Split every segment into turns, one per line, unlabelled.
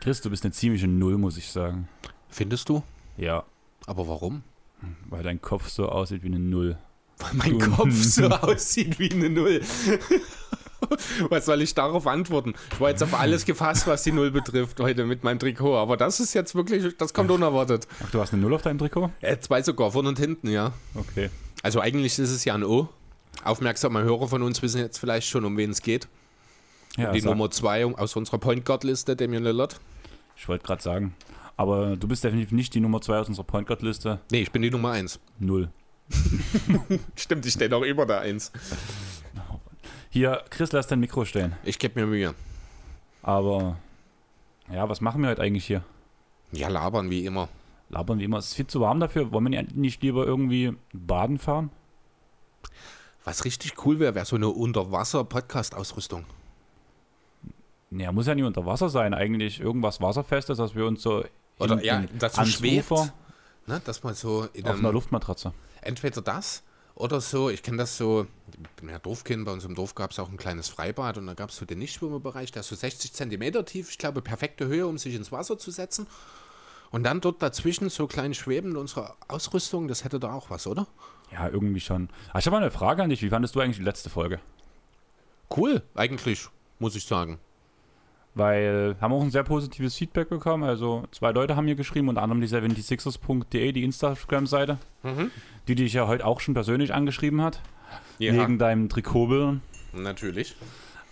Chris, du bist eine ziemliche Null, muss ich sagen.
Findest du?
Ja,
Aber warum?
weil dein Kopf so aussieht wie eine Null.
Weil mein Kopf so aussieht wie eine Null. Was soll ich darauf antworten? Ich war jetzt auf alles gefasst, was die Null betrifft heute mit meinem Trikot. Aber das ist jetzt wirklich, das kommt unerwartet.
Ach, du hast eine Null auf deinem Trikot?
Äh, zwei sogar, vorne und hinten, ja.
Okay.
Also eigentlich ist es ja ein O. Aufmerksame Hörer von uns wissen jetzt vielleicht schon, um wen es geht.
Ja,
die Nummer zwei aus unserer Point Guard Liste, Damian Lillard.
ich wollte gerade sagen. Aber du bist definitiv nicht die Nummer 2 aus unserer Point Guard Liste.
Nee, ich bin die Nummer eins.
Null.
Stimmt, ich stehe auch über der eins.
Hier, Chris, lass dein Mikro stehen.
Ich gebe mir Mühe.
Aber, ja, was machen wir heute eigentlich hier?
Ja, labern wie immer.
Labern wie immer. Es ist viel zu warm dafür. Wollen wir nicht lieber irgendwie baden fahren?
Was richtig cool wäre, wäre so eine Unterwasser-Podcast-Ausrüstung.
Naja, muss ja nicht unter Wasser sein. Eigentlich irgendwas Wasserfestes, dass wir uns so
Oder
in-
ja,
in-
dass schwebt.
Ufer
Ne, dass man so in
auf einer Luftmatratze.
entweder das oder so, ich kenne das so, ich bin ja Dorfkind, bei uns im Dorf gab es auch ein kleines Freibad und da gab es so den Nichtschwimmerbereich, der ist so 60 Zentimeter tief, ich glaube perfekte Höhe, um sich ins Wasser zu setzen. Und dann dort dazwischen so klein schweben unsere Ausrüstung, das hätte da auch was, oder?
Ja, irgendwie schon. Aber ich habe mal eine Frage an dich. Wie fandest du eigentlich die letzte Folge?
Cool, eigentlich, muss ich sagen.
Weil haben auch ein sehr positives Feedback bekommen. Also zwei Leute haben mir geschrieben, unter anderem die 76ers.de, die Instagram-Seite, die dich ja heute auch schon persönlich angeschrieben hat, wegen deinem Trikotbildern.
natürlich.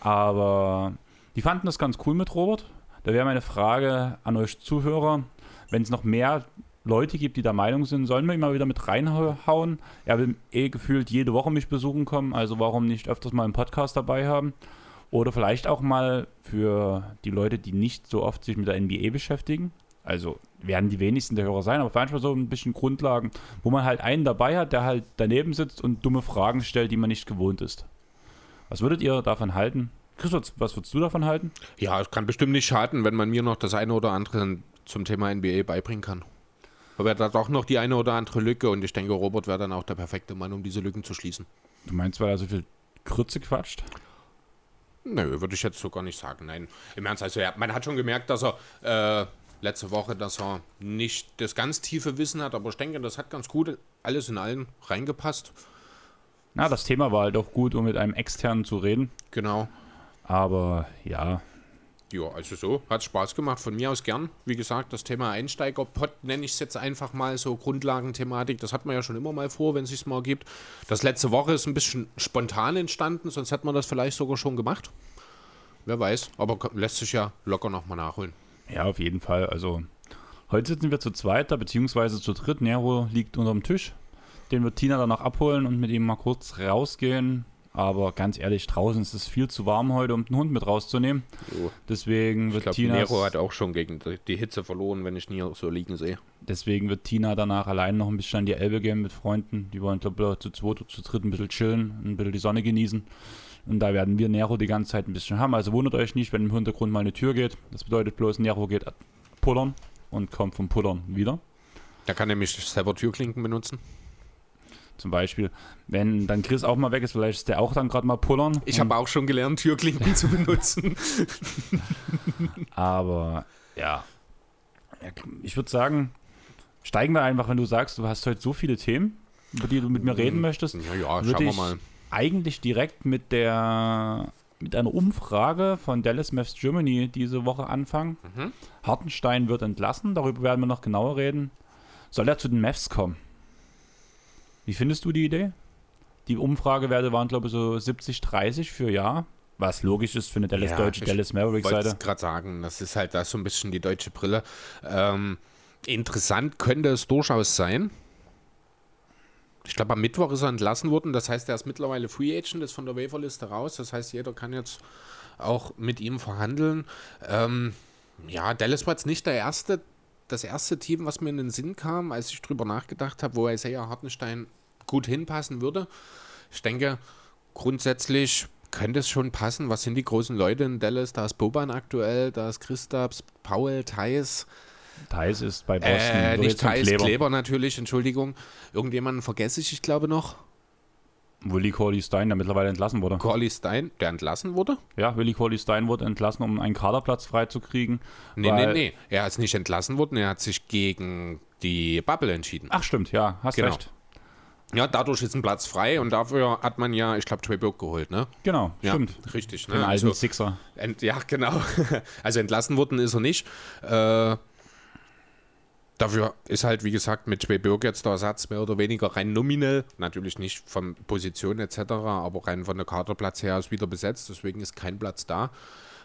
Aber die fanden das ganz cool mit Robert. Da wäre meine Frage an euch Zuhörer, wenn es noch mehr Leute gibt, die der Meinung sind, sollen wir ihn mal wieder mit reinhauen. Er will eh gefühlt jede Woche mich besuchen kommen, also warum nicht öfters mal einen Podcast dabei haben? Oder vielleicht auch mal für die Leute, die nicht so oft sich mit der NBA beschäftigen. Also werden die wenigsten der Hörer sein, aber manchmal so ein bisschen Grundlagen, wo man halt einen dabei hat, der halt daneben sitzt und dumme Fragen stellt, die man nicht gewohnt ist. Was würdet ihr davon halten? Chris, was- was würdest du davon halten?
Ja, es kann bestimmt nicht schaden, wenn man mir noch das eine oder andere zum Thema NBA beibringen kann. Aber da doch noch die eine oder andere Lücke und ich denke, Robert wäre dann auch der perfekte Mann, um diese Lücken zu schließen.
Du meinst, weil er so viel Krütze quatscht?
Nö, würde ich jetzt so gar nicht sagen. Nein, im Ernst, also ja, man hat schon gemerkt, dass er äh, letzte Woche, dass er nicht das ganz tiefe Wissen hat, aber ich denke, das hat ganz gut alles in allen reingepasst.
Na, das Thema war halt auch gut, um mit einem externen zu reden.
Genau.
Aber ja,
Ja, also so, hat Spaß gemacht, von mir aus gern. Wie gesagt, das Thema Einsteiger-Pod nenne ich es jetzt einfach mal so Grundlagenthematik. Das hat man ja schon immer mal vor, wenn es sich mal gibt. Das letzte Woche ist ein bisschen spontan entstanden, sonst hätte man das vielleicht sogar schon gemacht. Wer weiß, aber lässt sich ja locker nochmal nachholen.
ja, auf jeden Fall. Also, heute sitzen wir zu zweiter, beziehungsweise zu dritt. Nero liegt unterm Tisch. Den wird Tina dann noch abholen und mit ihm mal kurz rausgehen. Aber ganz ehrlich, draußen ist es viel zu warm heute, um den Hund mit rauszunehmen.
So.
Deswegen
Ich
wird
glaube,
Tina.
Nero hat auch schon gegen die- Hitze verloren, wenn ich nie so liegen sehe.
Deswegen wird Tina danach allein noch ein bisschen an die Elbe gehen mit Freunden. Die wollen, glaube ich, zu zweit oder zu dritt ein bisschen chillen, ein bisschen die Sonne genießen. Und da werden wir Nero die ganze Zeit ein bisschen haben. Also wundert euch nicht, wenn im Hintergrund mal eine Tür geht. Das bedeutet bloß, Nero geht pullern und kommt vom Pullern wieder.
Da kann nämlich selber Türklinken benutzen.
Zum Beispiel, wenn dann Chris auch mal weg ist, vielleicht ist der auch dann gerade mal pullern.
Ich habe auch schon gelernt, Türklinken zu benutzen.
Aber ja, ich würde sagen, steigen wir einfach, wenn du sagst, du hast heute so viele Themen, über die du mit mir reden möchtest.
Ja, ja, schauen wir mal.
eigentlich direkt mit der mit einer Umfrage von Dallas Mavs Germany diese Woche anfangen.
Mhm.
Hartenstein wird entlassen, darüber werden wir noch genauer reden. Soll er zu den Mavs kommen? Wie findest du die Idee? Die Umfragewerte waren, glaube ich, so 70-30 für Ja. Was logisch ist für eine Dallas
Ja,
deutsche
ich
Dallas Mavericks-Seite.
es gerade sagen, das ist halt da so ein bisschen die deutsche Brille. Ähm, interessant könnte es durchaus sein. Ich glaube, am Mittwoch ist er entlassen worden. Das heißt, er ist mittlerweile Free Agent, ist von der Waiverliste raus. Das heißt, jeder kann jetzt auch mit ihm verhandeln. Ähm, ja, Dallas war jetzt nicht der erste, das erste Team, was mir in den Sinn kam, als ich drüber nachgedacht habe, wo Isaiah Hartenstein gut hinpassen würde. Ich denke, grundsätzlich könnte es schon passen. Was sind die großen Leute in Dallas? Da ist Boban aktuell, da ist Christaps, Powell, Thais.
Thais ist bei Boston.
Äh, nicht Thais, Kleber. natürlich, Entschuldigung. Irgendjemanden vergesse ich, ich glaube noch.
Willie Corley Stein, der mittlerweile entlassen wurde.
Corley Stein, der entlassen wurde?
Ja, Willie Corley Stein wurde entlassen, um einen Kaderplatz freizukriegen.
Nee, nee, nee. Er ist nicht entlassen worden, er hat sich gegen die Bubble entschieden.
Ach, stimmt, ja, hast
Genau.
recht.
Ja, dadurch ist ein Platz frei und dafür hat man ja, ich glaube, Trey Burke geholt, ne?
Genau,
Ja,
stimmt.
richtig.
Den
Ne?
alten
Also,
Sixer.
ent, ja, genau. Also entlassen worden ist er nicht. Äh, dafür ist halt, wie gesagt, mit Trey Burke jetzt der Ersatz mehr oder weniger rein nominell, natürlich nicht von Position etc., aber rein von der Kaderplatz her ist wieder besetzt, deswegen ist kein Platz da.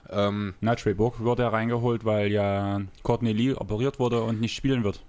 Ähm,
Na, Trey Burke wurde ja reingeholt, weil ja Courtney Lee operiert wurde und nicht spielen wird.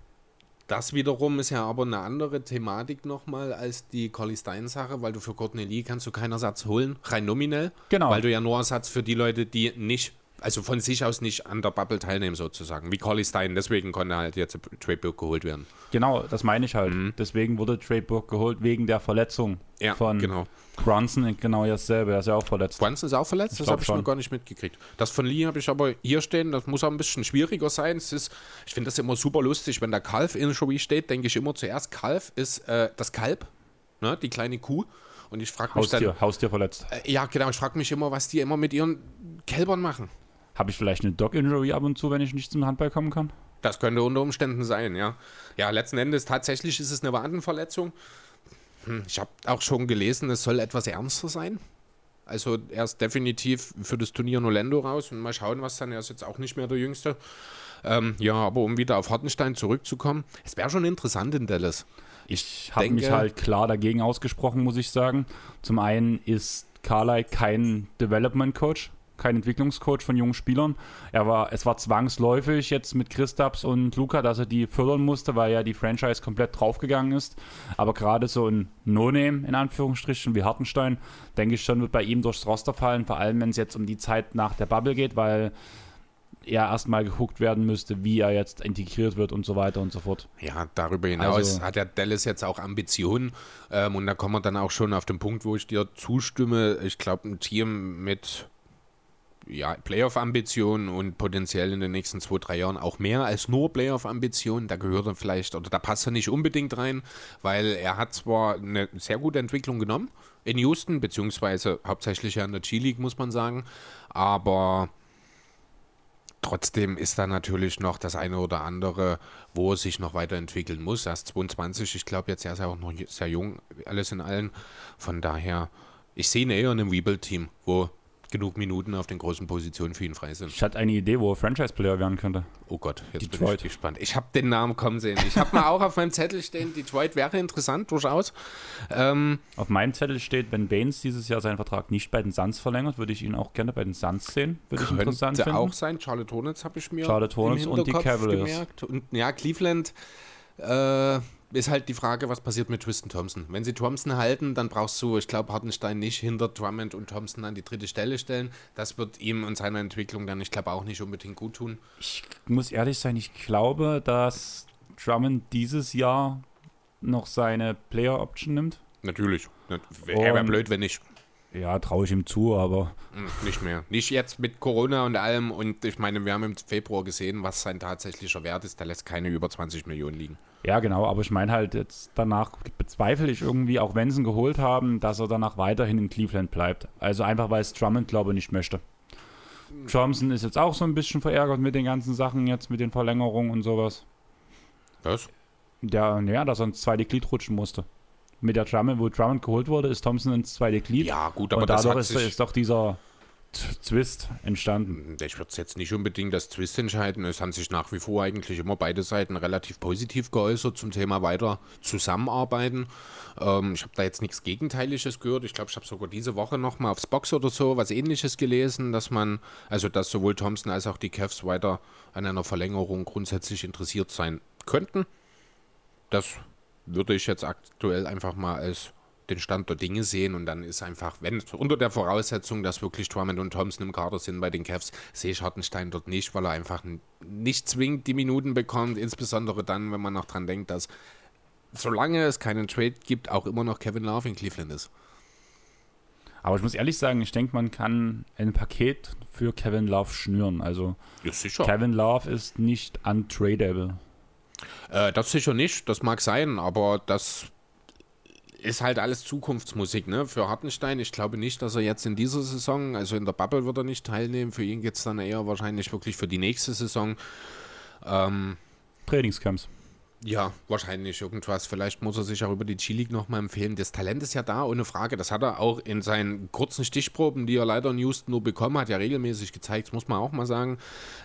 Das wiederum ist ja aber eine andere Thematik nochmal als die Collie Stein-Sache, weil du für Courtney Lee kannst du keinen Ersatz holen, rein nominell.
Genau.
Weil du ja nur Ersatz für die Leute, die nicht, also von sich aus nicht an der Bubble teilnehmen sozusagen, wie Collie Stein. Deswegen konnte halt jetzt Trey Burke geholt werden.
Genau, das meine ich halt. Deswegen wurde Trey Burke geholt, wegen der Verletzung
Mhm. Ja,
von
genau.
Brunson. Genau dasselbe, er ist ja auch verletzt.
Brunson ist auch verletzt, das
glaub
habe ich noch gar nicht mitgekriegt. Das von Lee habe ich aber hier stehen, das muss auch ein bisschen schwieriger sein. Es ist, ich finde das immer super lustig, wenn der Kalf in Showy steht, denke ich immer zuerst, Kalf ist äh, das Kalb, ne, die kleine Kuh. Und ich frage mich dann,
Haustier, Haustier verletzt.
Äh, Ja, genau. Ich frage mich immer, was die immer mit ihren Kälbern machen.
Habe ich vielleicht eine Dog-Injury ab und zu, wenn ich nicht zum Handball kommen kann?
Das könnte unter Umständen sein, ja. Ja, letzten Endes tatsächlich ist es eine Wadenverletzung. Hm, Ich habe auch schon gelesen, es soll etwas ernster sein. Also er ist definitiv für das Turnier in Orlando raus und mal schauen, was dann. Er ist jetzt auch nicht mehr der Jüngste. Ähm, ja, aber um wieder auf Hartenstein zurückzukommen, es wäre schon interessant in Dallas.
Ich habe mich halt klar dagegen ausgesprochen, muss ich sagen. Zum einen ist Carly kein Development Coach, kein Entwicklungscoach von jungen Spielern. Er war, es war zwangsläufig jetzt mit Christaps und Luca, dass er die fördern musste, weil ja die Franchise komplett draufgegangen ist. Aber gerade so ein No-Name in Anführungsstrichen wie Hartenstein, denke ich schon, wird bei ihm durchs Roster fallen, vor allem wenn es jetzt um die Zeit nach der Bubble geht, weil er erstmal geguckt werden müsste, wie er jetzt integriert wird und so weiter und so fort.
Ja, darüber hinaus
Also-
hat der Dallas jetzt auch Ambitionen. Ähm, und da kommen wir dann auch schon auf den Punkt, wo ich dir zustimme. Ich glaube, ein Team mit ja, Playoff-Ambitionen und potenziell in den nächsten zwei, drei Jahren auch mehr als nur Playoff-Ambitionen, da gehört er vielleicht, oder da passt er nicht unbedingt rein, weil er hat zwar eine sehr gute Entwicklung genommen in Houston, beziehungsweise hauptsächlich ja in der G-League, muss man sagen, aber Trotzdem ist da natürlich noch das eine oder andere, wo er sich noch weiterentwickeln muss. Er ist 22, ich glaube jetzt, er ist ja auch noch sehr jung, alles in allem. Von daher, ich sehe ihn eher in einem Rebuild-Team, wo genug Minuten auf den großen Positionen für ihn frei sind.
Ich hatte eine Idee, wo er Franchise-Player werden könnte.
Oh Gott, jetzt bin
Detroit.
ich gespannt. Ich habe den Namen kommen sehen. Ich habe mal auch auf meinem Zettel stehen, Detroit wäre interessant, durchaus. Ähm,
Auf meinem Zettel steht, wenn Baines dieses Jahr seinen Vertrag nicht bei den Suns verlängert, würde ich ihn auch gerne bei den Suns sehen. Würde ich interessant
könnte
finden.
auch sein. Charlotte Hornets habe ich mir
Charlotte Hornets und die Cavaliers.
gemerkt. Und ja, Cleveland äh, ist halt die Frage, was passiert mit Tristan Thompson. Wenn sie Thompson halten, dann brauchst du, ich glaube, Hartenstein nicht hinter Drummond und Thompson an die dritte Stelle stellen. Das wird ihm und seiner Entwicklung dann, ich glaube, auch nicht unbedingt gut tun.
Ich muss ehrlich sein, ich glaube, dass Drummond dieses Jahr noch seine Player-Option nimmt.
Natürlich. Wäre
Und-
blöd, wenn nicht.
Ja, traue ich ihm zu, aber
Hm, Nicht mehr. Nicht jetzt mit Corona und allem. Und ich meine, wir haben im Februar gesehen, was sein tatsächlicher Wert ist. Der lässt keine über 20 Millionen liegen.
Ja, genau. Aber ich meine halt, jetzt danach bezweifle ich irgendwie, auch wenn sie ihn geholt haben, dass er danach weiterhin in Cleveland bleibt. Also einfach, weil es Drummond, glaube ich, nicht möchte. Thompson ist jetzt auch so ein bisschen verärgert mit den ganzen Sachen jetzt, mit den Verlängerungen und sowas.
Was?
Der, ja, dass er ins zweite Glied rutschen musste. Mit der Drummond, wo Drummond geholt wurde, ist Thompson ins zweite Glied.
Ja, gut, aber
und
das
dadurch ist, ist doch dieser Zwist entstanden.
Ich würde jetzt nicht unbedingt das Twist entscheiden. Es haben sich nach wie vor eigentlich immer beide Seiten relativ positiv geäußert zum Thema weiter zusammenarbeiten. Ähm, ich habe da jetzt nichts Gegenteiliges gehört. Ich glaube, ich habe sogar diese Woche nochmal aufs Box oder so was ähnliches gelesen, dass man, also dass sowohl Thompson als auch die Cavs weiter an einer Verlängerung grundsätzlich interessiert sein könnten. Das würde ich jetzt aktuell einfach mal als den Stand der Dinge sehen und dann ist einfach, wenn unter der Voraussetzung, dass wirklich Drummond und Thompson im Kader sind bei den Cavs, sehe ich Hartenstein dort nicht, weil er einfach nicht zwingend die Minuten bekommt, insbesondere dann, wenn man noch dran denkt, dass solange es keinen Trade gibt, auch immer noch Kevin Love in Cleveland ist.
Aber ich muss ehrlich sagen, ich denke, man kann ein Paket für Kevin Love schnüren. Also
Ja.
Kevin Love ist nicht untradable.
Äh, das sicher nicht, das mag sein, aber das ist halt alles Zukunftsmusik, ne? Für Hartenstein, ich glaube nicht, dass er jetzt in dieser Saison, also in der Bubble wird er nicht teilnehmen, für ihn geht es dann eher wahrscheinlich wirklich für die nächste Saison. Ähm,
Trainingscamps.
ja, wahrscheinlich irgendwas. Vielleicht muss er sich auch über die G-League nochmal empfehlen. Das Talent ist ja da, ohne Frage. Das hat er auch in seinen kurzen Stichproben, die er leider in Houston nur bekommen hat, ja regelmäßig gezeigt, muss man auch mal sagen.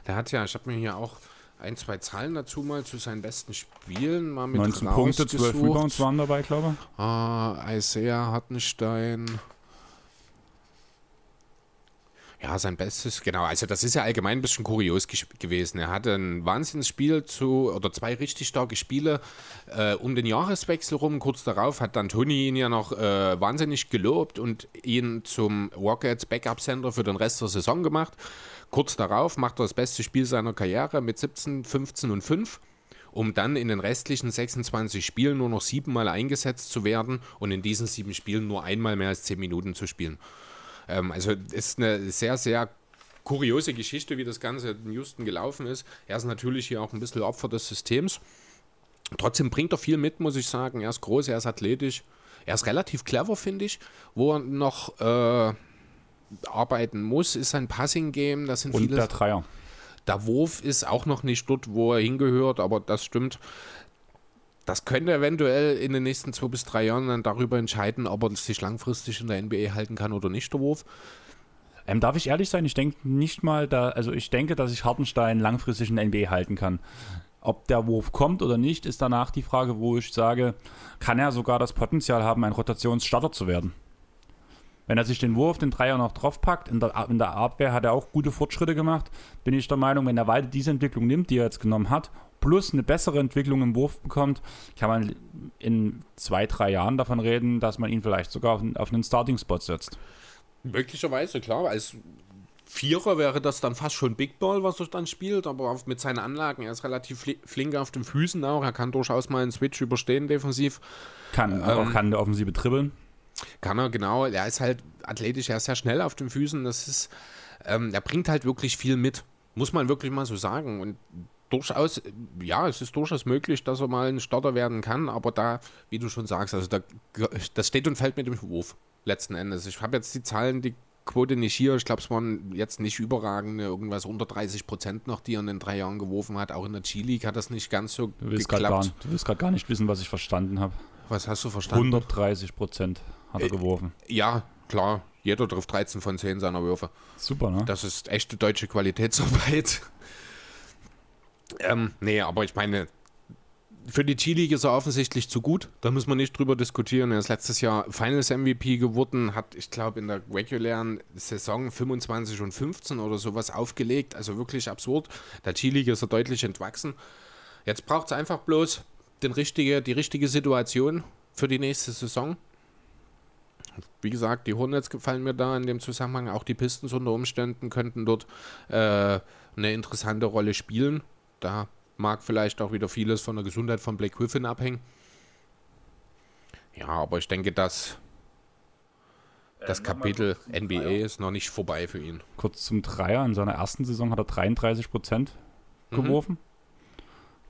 Der hat ja, ich habe mir hier auch ein, zwei Zahlen dazu mal zu seinen besten Spielen mal mit
19 Punkte, 12
rausgesucht.
Rebounds waren dabei, glaube ich.
Ah, Isaiah Hartenstein. Ja, sein Bestes, genau. Also das ist ja allgemein ein bisschen kurios gewesen. Er hatte ein Wahnsinnsspiel zu, oder zwei richtig starke Spiele äh, um den Jahreswechsel rum. Kurz darauf hat dann Tony ihn ja noch äh, wahnsinnig gelobt und ihn zum Rockets Backup Center für den Rest der Saison gemacht. Kurz darauf macht er das beste Spiel seiner Karriere mit 17, 15 und 5 um dann in den restlichen 26 Spielen nur noch siebenmal eingesetzt zu werden und in diesen sieben Spielen nur einmal mehr als zehn Minuten zu spielen. Ähm, also ist eine sehr, sehr kuriose Geschichte, wie das Ganze in Houston gelaufen ist. Er ist natürlich hier auch ein bisschen Opfer des Systems. Trotzdem bringt er viel mit, muss ich sagen. Er ist groß, er ist athletisch. Er ist relativ clever, finde ich. Wo er noch äh, arbeiten muss, ist sein Passing-Game. Das sind
Und
viele
der Dreier.
der Wurf ist auch noch nicht dort, wo er hingehört, aber das stimmt. Das könnte eventuell in den nächsten zwei bis drei Jahren dann darüber entscheiden, ob er sich langfristig in der NBA halten kann oder nicht, der Wurf.
Ähm, darf ich ehrlich sein? Ich denke nicht mal, da, also ich denke, dass ich Hartenstein langfristig in der NBA halten kann. Ob der Wurf kommt oder nicht, ist danach die Frage, wo ich sage, kann er sogar das Potenzial haben, ein Rotationsstarter zu werden. Wenn er sich den Wurf, den Dreier noch draufpackt, in der, in der Abwehr hat er auch gute Fortschritte gemacht, bin ich der Meinung, wenn er weiter diese Entwicklung nimmt, die er jetzt genommen hat, plus eine bessere Entwicklung im Wurf bekommt, kann man in zwei, drei Jahren davon reden, dass man ihn vielleicht sogar auf, einen- auf einen Starting-Spot setzt.
Möglicherweise, klar. Als Vierer wäre das dann fast schon Big Ball, was er dann spielt, aber auf, mit seinen Anlagen, er ist relativ fli- flink auf den Füßen auch. Er kann durchaus mal einen Switch überstehen defensiv.
Kann, aber auch kann der Offensive dribbeln.
Kann er, genau. Er ist halt athletisch, er ist sehr schnell auf den Füßen. Das ist, ähm, er bringt halt wirklich viel mit. Muss man wirklich mal so sagen. Und durchaus, ja, es ist durchaus möglich, dass er mal ein Starter werden kann, aber da, wie du schon sagst, also da, das steht und fällt mit dem Wurf, letzten Endes. Ich habe jetzt die Zahlen, die Quote nicht hier. Ich glaube, es waren jetzt nicht überragende, irgendwas unter 30 Prozent noch, die er in den drei Jahren geworfen hat. Auch in der G-League hat das nicht ganz so
Du willst gerade gar,
geklappt.
du willst grad gar nicht wissen, was ich verstanden habe.
Was hast du verstanden?
130 Prozent hat er
Äh,
geworfen.
Ja, klar. Jeder trifft 13 von 10 seiner Würfe.
Super, ne?
Das ist echte deutsche Qualitätsarbeit. ähm, nee, aber ich meine, für die G-League ist er offensichtlich zu gut. Da müssen wir nicht drüber diskutieren. Er ist letztes Jahr Finals MVP geworden, hat, ich glaube, in der regulären Saison 25 und 15 oder sowas aufgelegt. Also wirklich absurd. Der G-League ist er deutlich entwachsen. Jetzt braucht es einfach bloß den richtige, die richtige Situation für die nächste Saison. Wie gesagt, die Hornets gefallen mir da in dem Zusammenhang. Auch die Pistons unter Umständen könnten dort äh, eine interessante Rolle spielen. Da mag vielleicht auch wieder vieles von der Gesundheit von Blake Griffin abhängen. Ja, aber ich denke, dass das Kapitel NBA ist noch nicht vorbei für ihn.
Kurz zum Dreier. In seiner ersten Saison hat er 33 Prozent
Mhm.
geworfen.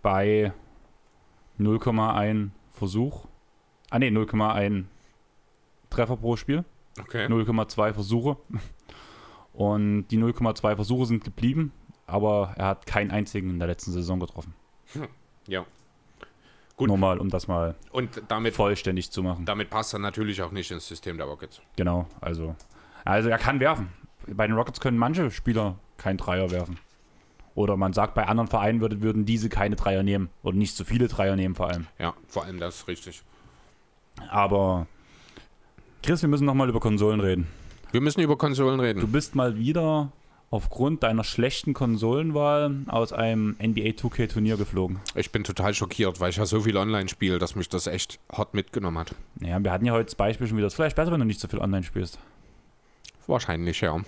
Bei 0,1 Versuch. Ah, ne, 0,1 Treffer pro Spiel.
Okay.
0,2 Versuche. Und die 0,2 Versuche sind geblieben, aber er hat keinen einzigen in der letzten Saison getroffen.
Ja. Gut.
Nur mal, um das mal
Und damit,
vollständig zu machen.
damit passt er natürlich auch nicht ins System der Rockets.
Genau, also. Also er kann werfen. Bei den Rockets können manche Spieler kein Dreier werfen. Oder man sagt, bei anderen Vereinen würde, würden diese keine Dreier nehmen. Oder nicht so viele Dreier nehmen vor allem.
Ja, vor allem das ist richtig.
Aber Chris, wir müssen nochmal über Konsolen reden.
Wir müssen über Konsolen reden.
Du bist mal wieder aufgrund deiner schlechten Konsolenwahl aus einem NBA 2K Turnier geflogen.
Ich bin total schockiert, weil ich ja so viel online spiele, dass mich das echt hart mitgenommen hat.
Naja, wir hatten ja heute das Beispiel schon wieder. Das ist vielleicht besser, wenn du nicht so viel online spielst.
Wahrscheinlich, ja.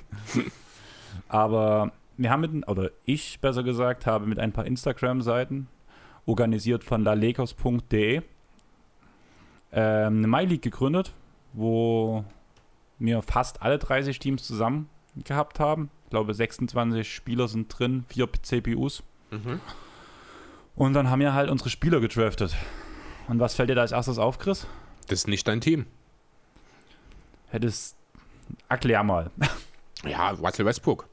Aber wir haben mit, oder ich besser gesagt, habe mit ein paar Instagram-Seiten, organisiert von lalakers.de, ähm, eine MyLeague gegründet, wo wir fast alle 30 Teams zusammen gehabt haben. Ich glaube, 26 Spieler sind drin, vier CPUs.
Mhm.
Und dann haben wir halt unsere Spieler gedraftet. Und was fällt dir da als erstes auf, Chris?
Das ist nicht dein Team.
Hättest. Erklär mal.
Ja, Russell Westbrook.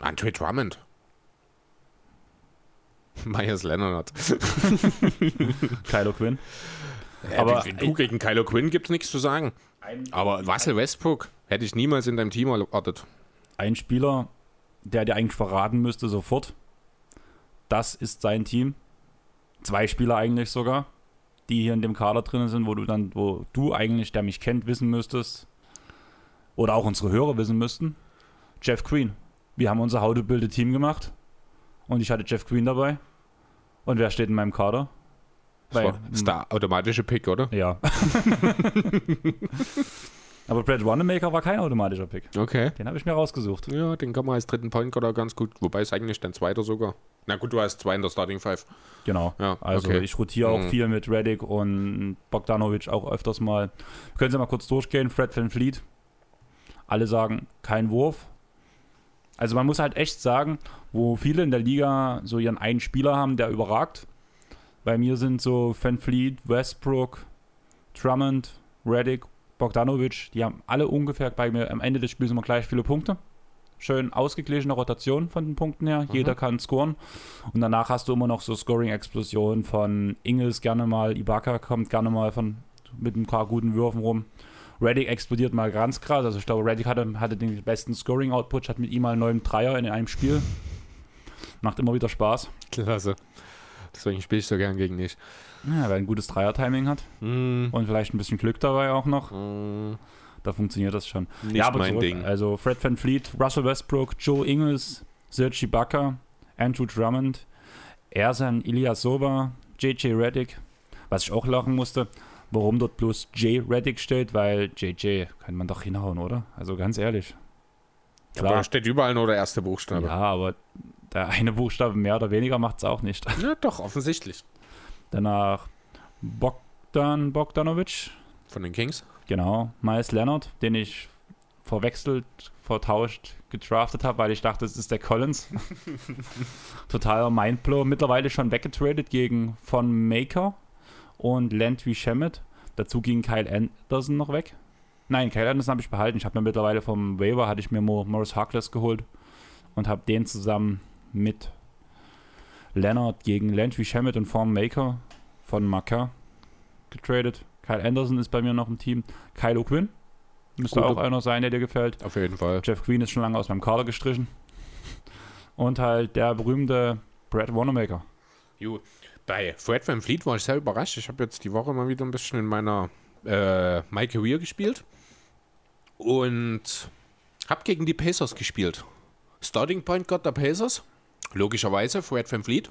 Andre Drummond. Myers Leonard.
Kylo Quinn.
Ja,
Aber-
du gegen Kylo Quinn gibt es nichts zu sagen. Aber Russell Westbrook hätte ich niemals in deinem Team erwartet.
Ein Spieler, der dir eigentlich verraten müsste sofort. Das ist sein Team. Zwei Spieler eigentlich sogar, die hier in dem Kader drin sind, wo du dann, wo du eigentlich, der mich kennt, wissen müsstest. Oder auch unsere Hörer wissen müssten. Jeff Green. Wir haben unser How to Build a Team gemacht. Und ich hatte Jeff Green dabei. Und wer steht in meinem Kader?
Das war, ist der automatische Pick, oder?
Ja. Aber Brad Wanamaker war kein automatischer Pick.
Okay.
Den habe ich mir rausgesucht.
Ja, den kann man als dritten Point Guard ganz gut. Wobei es eigentlich dein zweiter sogar. Na gut, du hast zwei in der Starting Five.
Genau.
Ja,
Also
okay.
ich rotiere auch
Mhm.
viel mit Reddick und Bogdanovic auch öfters mal. Können Sie mal kurz durchgehen? Fred Van Fleet. Alle sagen, kein Wurf. Also man muss halt echt sagen, wo viele in der Liga so ihren einen Spieler haben, der überragt. Bei mir sind so Van Fleet, Westbrook, Drummond, Reddick, Bogdanovic, die haben alle ungefähr bei mir am Ende des Spiels immer gleich viele Punkte. Schön ausgeglichene Rotation von den Punkten her. Jeder kann scoren. Und danach hast du immer noch so Scoring-Explosionen von Ingels gerne mal, Ibaka kommt gerne mal von mit ein paar guten Würfen rum. Reddick explodiert mal ganz krass. Also ich glaube, Reddick hatte, hatte den besten Scoring-Output, hat mit ihm mal einen neuen Dreier in einem Spiel. Macht immer wieder Spaß.
Klasse. Deswegen spiele ich so gern gegen dich.
Ja, wer ein gutes Dreier-Timing hat
Hm,
und vielleicht ein bisschen Glück dabei auch noch,
hm,
da funktioniert das schon.
nicht
ja, aber
mein
zurück,
Ding.
Also Fred Van Fleet, Russell Westbrook, Joe Ingles, Serge Ibaka, Andrew Drummond, Ersan Ilyasova, JJ Reddick. Was ich auch lachen musste, warum dort bloß J Reddick steht, weil JJ kann man doch hinhauen, oder? Also ganz ehrlich.
Aber da steht überall nur der erste Buchstabe.
Ja, aber der eine Buchstabe mehr oder weniger macht es auch nicht.
Ja, doch, offensichtlich.
Danach Bogdan Bogdanovic,
Von den Kings.
Genau, Miles Leonard, den ich verwechselt, vertauscht, gedraftet habe, weil ich dachte, es ist der Collins. Totaler Mindblow. Mittlerweile schon weggetradet gegen Von Maker und Landry Shamet. Dazu ging Kyle Anderson noch weg. Nein, Kyle Anderson habe ich behalten. Ich habe mir mittlerweile vom Waiver hatte ich mir Mo- Morris Harkless geholt und habe den zusammen mit Leonard gegen Landry Shamet und Von Maker von Maka getradet. Kyle Anderson ist bei mir noch im Team. Kylo Quinn müsste
Gute-
auch einer sein, der dir gefällt.
Auf jeden Fall.
Jeff Green ist schon lange aus meinem Kader gestrichen. Und halt der berühmte Brad Wanamaker.
Ju, bei Fred Van Fleet war ich sehr überrascht. Ich habe jetzt die Woche mal wieder ein bisschen in meiner äh, My Career gespielt und habe gegen die Pacers gespielt. Starting Point Guard der Pacers, logischerweise Fred Van Fleet.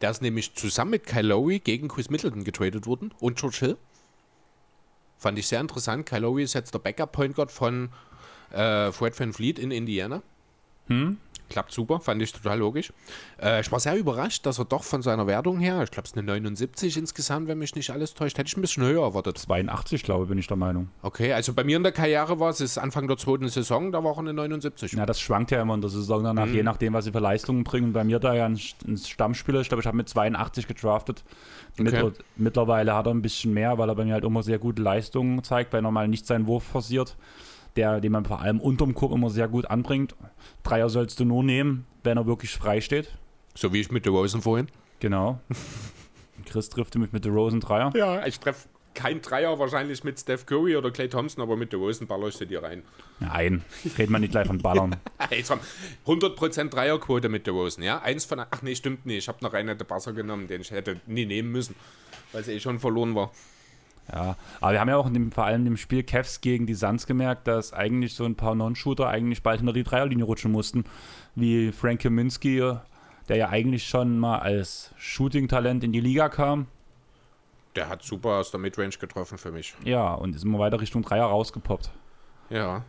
Der ist nämlich zusammen mit Kyle Lowry gegen Chris Middleton getradet worden und George Hill. Fand ich sehr interessant. Kyle Lowry ist jetzt der Backup Point Guard von äh, Fred Van Fleet in Indiana.
Hm?
Klappt super, fand ich total logisch. Äh, ich war sehr überrascht, dass er doch von seiner Wertung her, ich glaube es ist eine 79 insgesamt, wenn mich nicht alles täuscht, hätte ich ein bisschen höher erwartet.
82, glaube ich, bin ich der Meinung.
Okay, also bei mir in der Karriere war es ist Anfang der zweiten Saison, da war er eine 79.
Ja, das schwankt ja immer in der Saison danach,
Mhm.
je nachdem, was sie für Leistungen bringen. Bei mir da ja ein, ein Stammspieler, ich glaube, ich habe mit 82 gedraftet.
Okay.
Mittlerweile hat er ein bisschen mehr, weil er bei mir halt immer sehr gute Leistungen zeigt, weil er mal nicht seinen Wurf forciert, der, den man vor allem unterm Korb immer sehr gut anbringt. Dreier sollst du nur nehmen, wenn er wirklich frei steht.
So wie ich mit der Rosen vorhin.
Genau. Chris trifft mich mit der Rosen Dreier.
Ja, ich treffe kein Dreier wahrscheinlich mit Steph Curry oder Clay Thompson, aber mit der Rosen baller ich sie dir rein.
Nein, redet man nicht gleich von Ballern.
Jetzt haben 100% Dreierquote mit der Rosen, ja? Eins von, ach nee, stimmt nicht, ich habe noch einen der Basser genommen, den ich hätte nie nehmen müssen, weil sie eh schon verloren war.
Ja, aber wir haben ja auch in dem, vor allem im Spiel Cavs gegen die Suns gemerkt, dass eigentlich so ein paar Non-Shooter eigentlich bald hinter die Dreierlinie rutschen mussten, wie Frank Kaminsky, der ja eigentlich schon mal als Shooting-Talent in die Liga kam.
Der hat super aus der Midrange getroffen für mich.
Ja, und ist immer weiter Richtung Dreier rausgepoppt.
Ja.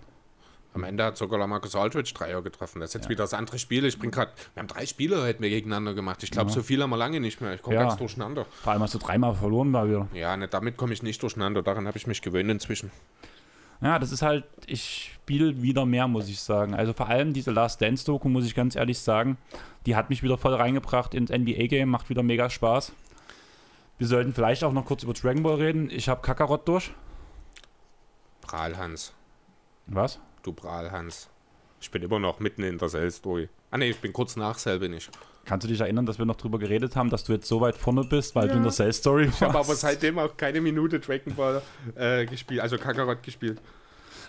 Am Ende hat sogar Marcus Aldridge Dreier getroffen. Das ist jetzt wieder das andere Spiel. Ich bring gerade, wir haben drei Spiele heute mehr gegeneinander gemacht. Ich glaube, so viel haben wir lange nicht mehr. Ich komme
Ja.
ganz durcheinander.
Vor allem hast du dreimal verloren war wieder.
Ja, ne, damit komme ich nicht durcheinander. Daran habe ich mich gewöhnt inzwischen.
Ja, das ist halt, ich spiele wieder mehr, muss ich sagen. Also vor allem diese Last Dance Doku, muss ich ganz ehrlich sagen, die hat mich wieder voll reingebracht ins NBA-Game, macht wieder mega Spaß. Wir sollten vielleicht auch noch kurz über Dragon Ball reden. Ich habe Kakarot durch.
Prahlhans.
Was?
Du Prahlhans. Ich bin immer noch mitten in der Cell-Story. Ah ne, ich bin kurz nach Cell, bin ich.
Kannst du dich erinnern, dass wir noch drüber geredet haben, dass du jetzt so weit vorne bist, weil
Ja.
du in der Cell-Story warst?
Ich habe aber seitdem auch keine Minute Dragon Ball äh, gespielt, also Kakarot gespielt.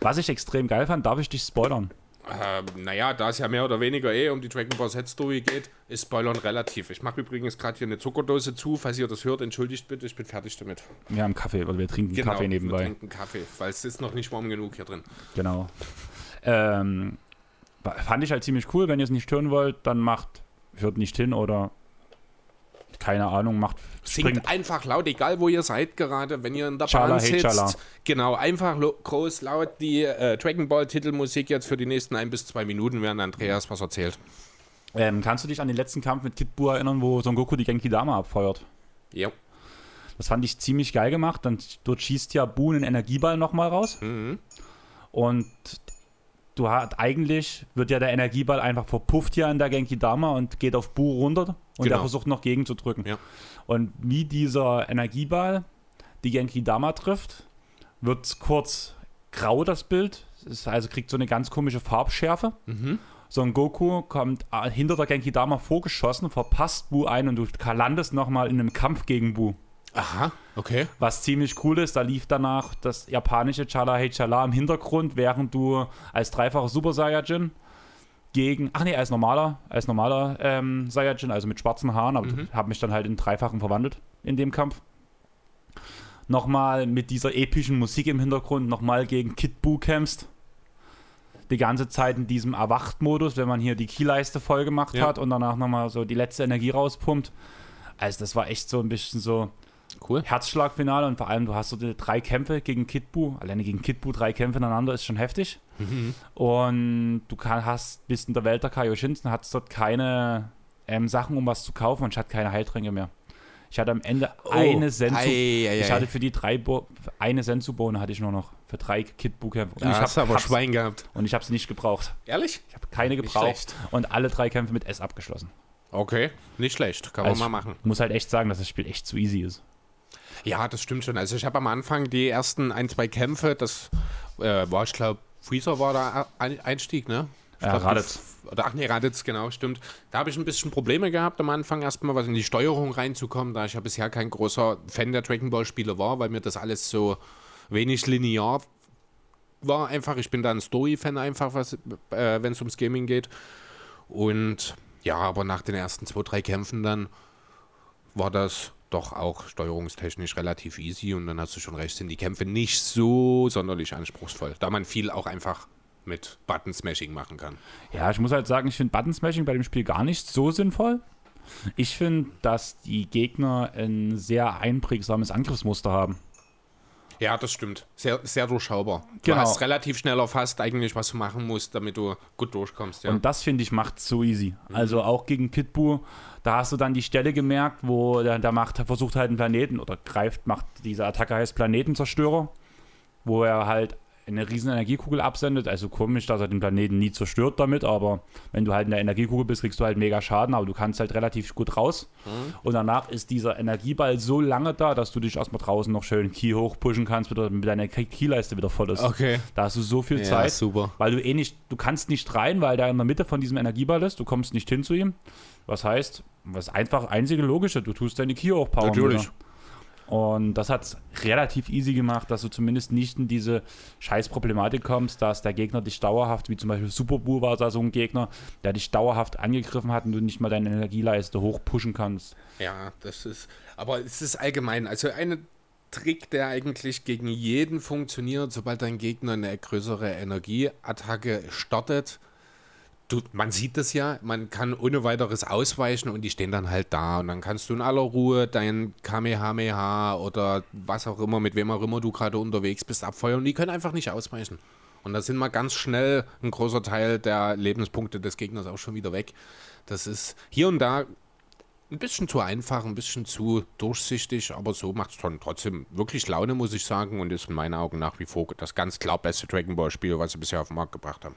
Was ich extrem geil fand, darf ich dich spoilern?
Ähm, naja, da es ja mehr oder weniger eh um die Dragon Ball Z Story geht, ist Spoilern relativ. Ich mache übrigens gerade hier eine Zuckerdose zu. Falls ihr das hört, entschuldigt bitte, ich bin fertig damit.
Wir haben Kaffee, oder wir trinken Kaffee
wir
nebenbei.
trinken Kaffee, weil es ist noch nicht warm genug hier drin.
Genau. Ähm, fand ich halt ziemlich cool. Wenn ihr es nicht hören wollt, dann macht, hört nicht hin oder keine Ahnung, macht,
Singt
springt.
einfach laut, egal wo ihr seid gerade, wenn ihr in der
Chala,
Bahn
hey,
sitzt.
Chala.
Genau, einfach groß laut die äh, Dragon Ball Titelmusik jetzt für die nächsten ein bis zwei Minuten, während Andreas was erzählt.
Ähm, kannst du dich an den letzten Kampf mit Kid Buu erinnern, wo Son Goku die Genki Dama abfeuert?
Ja.
Das fand ich ziemlich geil gemacht. Dann dort schießt ja Buu einen Energieball nochmal raus.
Mhm.
Und du hast eigentlich, wird ja der Energieball einfach verpufft hier an der Genki Dama und geht auf Bu runter und
Genau.
er versucht noch gegenzudrücken.
Ja.
Und wie dieser Energieball die Genki Dama trifft, wird kurz grau das Bild. Es also kriegt so eine ganz komische Farbschärfe.
Mhm.
Son Goku kommt äh, hinter der Genki Dama vorgeschossen, verpasst Bu ein und du landest nochmal in einem Kampf gegen Bu.
Aha, okay.
Was ziemlich cool ist, da lief danach das japanische Chala Hey Chala im Hintergrund, während du als dreifacher Super Saiyajin gegen, ach nee, als normaler, als normaler ähm, Saiyajin, also mit schwarzen Haaren, aber
Mhm.
habe mich dann halt in dreifachen verwandelt in dem Kampf. Nochmal mit dieser epischen Musik im Hintergrund, nochmal gegen Kid Buu kämpfst. Die ganze Zeit in diesem Erwacht-Modus, wenn man hier die Keyleiste voll gemacht
Ja.
hat und danach nochmal so die letzte Energie rauspumpt. Also das war echt so ein bisschen so,
Cool.
Herzschlagfinale und vor allem du hast so drei Kämpfe gegen Kid Buu. Alleine gegen Kid Buu drei Kämpfe ineinander ist schon heftig.
Mhm.
Und du kann, hast, bist in der Welt der Kaioshinsen, hast dort keine ähm, Sachen, um was zu kaufen und ich hatte keine Heiltränke mehr. Ich hatte am Ende eine Senzu.
Oh, Ei, ei,
Ich hatte für die drei Bo eine Senzu-Bohne hatte ich nur noch für drei Kid Buu-Kämpfe. Und,
Da
ich
hast du
hab-
aber
hab's-
Schwein gehabt.
und ich habe sie nicht gebraucht.
Ehrlich?
Ich habe keine gebraucht und alle drei Kämpfe mit S abgeschlossen.
Okay, nicht schlecht. Kann
Also
man mal machen.
Ich muss halt echt sagen, dass das Spiel echt zu easy ist.
Ja, das stimmt schon. Also ich habe am Anfang die ersten ein, zwei Kämpfe, das äh, war, ich glaube, Freezer war der Ein- Einstieg, ne? Ich
Ja,
glaub,
Raditz.
Oder, ach nee, Raditz, genau, stimmt. Da habe ich ein bisschen Probleme gehabt am Anfang erstmal, was in die Steuerung reinzukommen, da ich ja bisher kein großer Fan der Dragon Ball Spiele war, weil mir das alles so wenig linear war einfach. Ich bin da ein Story-Fan einfach, was, äh, wenn es ums Gaming geht. Und ja, aber nach den ersten zwei, drei Kämpfen dann war das doch auch steuerungstechnisch relativ easy und dann hast du schon recht, sind die Kämpfe nicht so sonderlich anspruchsvoll, da man viel auch einfach mit Button-Smashing machen kann.
Ja, ich muss halt sagen, ich finde Button-Smashing bei dem Spiel gar nicht so sinnvoll. Ich finde, dass die Gegner ein sehr einprägsames Angriffsmuster haben.
Ja, das stimmt. Sehr, sehr durchschaubar.
Genau.
Du hast relativ schnell erfasst, eigentlich, was du machen musst, damit du gut durchkommst. Ja.
Und das, finde ich, macht so easy. Also auch gegen Buu, da hast du dann die Stelle gemerkt, wo der, der macht, versucht halt einen Planeten oder greift, macht, diese Attacke heißt Planetenzerstörer, wo er halt eine riesen Energiekugel absendet. Also komisch, dass er den Planeten nie zerstört damit, aber wenn du halt in der Energiekugel bist, kriegst du halt mega Schaden, aber du kannst halt relativ gut raus. Und danach ist dieser Energieball so lange da, dass du dich erstmal draußen noch schön Key hochpushen kannst, damit deine Keyleiste wieder voll ist.
okay.
Da hast du so viel
Ja,
Zeit.
super.
Weil du eh nicht, du kannst nicht rein, weil der in der Mitte von diesem Energieball ist, du kommst nicht hin zu ihm. Was heißt, was einfach einzige Logische, du tust deine Key hochpowern.
Natürlich.
Wieder. Und das hat es relativ easy gemacht, dass du zumindest nicht in diese scheiß Problematik kommst, dass der Gegner dich dauerhaft, wie zum Beispiel Super Buu war da so ein Gegner, der dich dauerhaft angegriffen hat und du nicht mal deine Energieleiste hochpushen kannst.
Ja, das ist. Aber es ist allgemein. Also ein Trick, der eigentlich gegen jeden funktioniert, sobald dein Gegner eine größere Energieattacke startet. Du, man sieht das ja, man kann ohne weiteres ausweichen und die stehen dann halt da. Und dann kannst du in aller Ruhe dein Kamehameha oder was auch immer, mit wem auch immer du gerade unterwegs bist, abfeuern. Die können einfach nicht ausweichen. Und da sind mal ganz schnell ein großer Teil der Lebenspunkte des Gegners auch schon wieder weg. Das ist hier und da ein bisschen zu einfach, ein bisschen zu durchsichtig, aber so macht es trotzdem wirklich Laune, muss ich sagen, und ist in meinen Augen nach wie vor das ganz klar beste Dragon Ball Spiel, was sie bisher auf den Markt gebracht haben.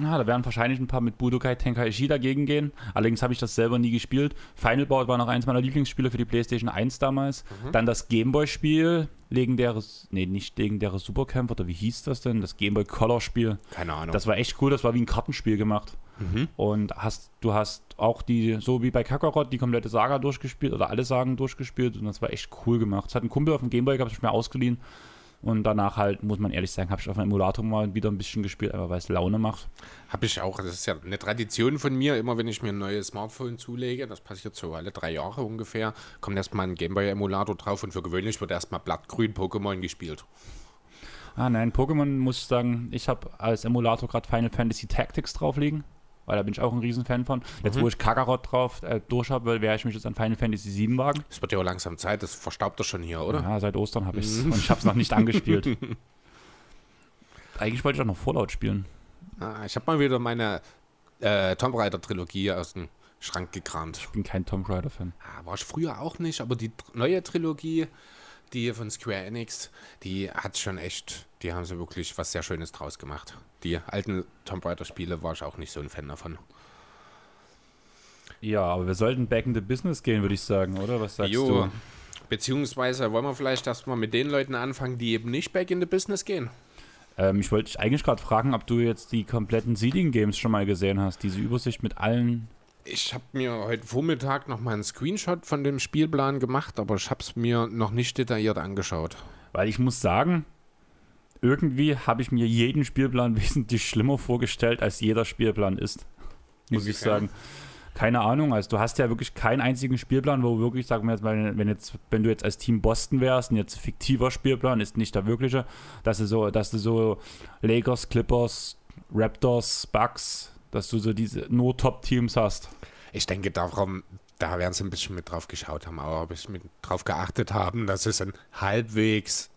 Ja, da werden wahrscheinlich ein paar mit Budokai Tenkaichi dagegen gehen. Allerdings habe ich das selber nie gespielt. Final Bout war noch eins meiner Lieblingsspiele für die PlayStation 1 damals. Mhm. Dann das Gameboy-Spiel, legendäres, nee, nicht legendäres Supercamp, oder wie hieß das denn? Das Gameboy Color-Spiel.
Keine Ahnung.
Das war echt cool, das war wie ein Kartenspiel gemacht. Mhm. Und hast, du hast auch die, so wie bei Kakarot, die komplette Saga durchgespielt oder alle Sagen durchgespielt und das war echt cool gemacht. Das hat ein Kumpel auf dem Gameboy gehabt, ich mir ausgeliehen. Und danach halt, muss man ehrlich sagen, habe ich auf dem Emulator mal wieder ein bisschen gespielt, einfach weil es Laune macht.
Habe ich auch. Das ist ja eine Tradition von mir. Immer wenn ich mir ein neues Smartphone zulege, das passiert so alle drei Jahre ungefähr, kommt erstmal ein Gameboy-Emulator drauf und für gewöhnlich wird erstmal blattgrün Pokémon gespielt.
Ah nein, Pokémon muss ich sagen, ich habe als Emulator gerade Final Fantasy Tactics drauflegen weil da bin ich auch ein Riesenfan von. Jetzt, mhm. wo ich Kakarot drauf äh, durch habe, werde ich mich jetzt an Final Fantasy VII wagen.
Es wird ja auch langsam Zeit, das verstaubt doch schon hier, oder?
Ja, seit Ostern habe ich es mhm. und ich habe es noch nicht angespielt. Eigentlich wollte ich auch noch Fallout spielen.
Ah, ich habe mal wieder meine äh, Tomb Raider Trilogie aus dem Schrank gekramt.
Ich bin kein Tomb Raider Fan.
Ah, war ich früher auch nicht, aber die neue Trilogie, die von Square Enix, die hat schon echt, die haben sie wirklich was sehr Schönes draus gemacht. Die alten Tomb Raider Spiele war ich auch nicht so ein Fan davon.
Ja, aber wir sollten back in the business gehen, würde ich sagen, oder? Was sagst jo. du?
Beziehungsweise wollen wir vielleicht erstmal mit den Leuten anfangen, die eben nicht back in the business gehen?
Ähm, ich wollte dich eigentlich gerade fragen, ob du jetzt die kompletten Seeding Games schon mal gesehen hast, diese Übersicht mit allen
ich habe mir heute Vormittag noch mal einen Screenshot von dem Spielplan gemacht, aber ich habe es mir noch nicht detailliert angeschaut.
Weil ich muss sagen, irgendwie habe ich mir jeden Spielplan wesentlich schlimmer vorgestellt, als jeder Spielplan ist. Muss ich sagen. Keine Ahnung, also du hast ja wirklich keinen einzigen Spielplan, wo wirklich, sagen wir jetzt mal, wenn, jetzt, wenn du jetzt als Team Boston wärst, ein jetzt fiktiver Spielplan, ist nicht der wirkliche, dass du so, dass du so Lakers, Clippers, Raptors, Bucks, dass du so diese nur Top-Teams hast.
Ich denke, darum, da werden sie ein bisschen mit drauf geschaut haben, aber ein bisschen mit drauf geachtet haben, dass es ein halbwegs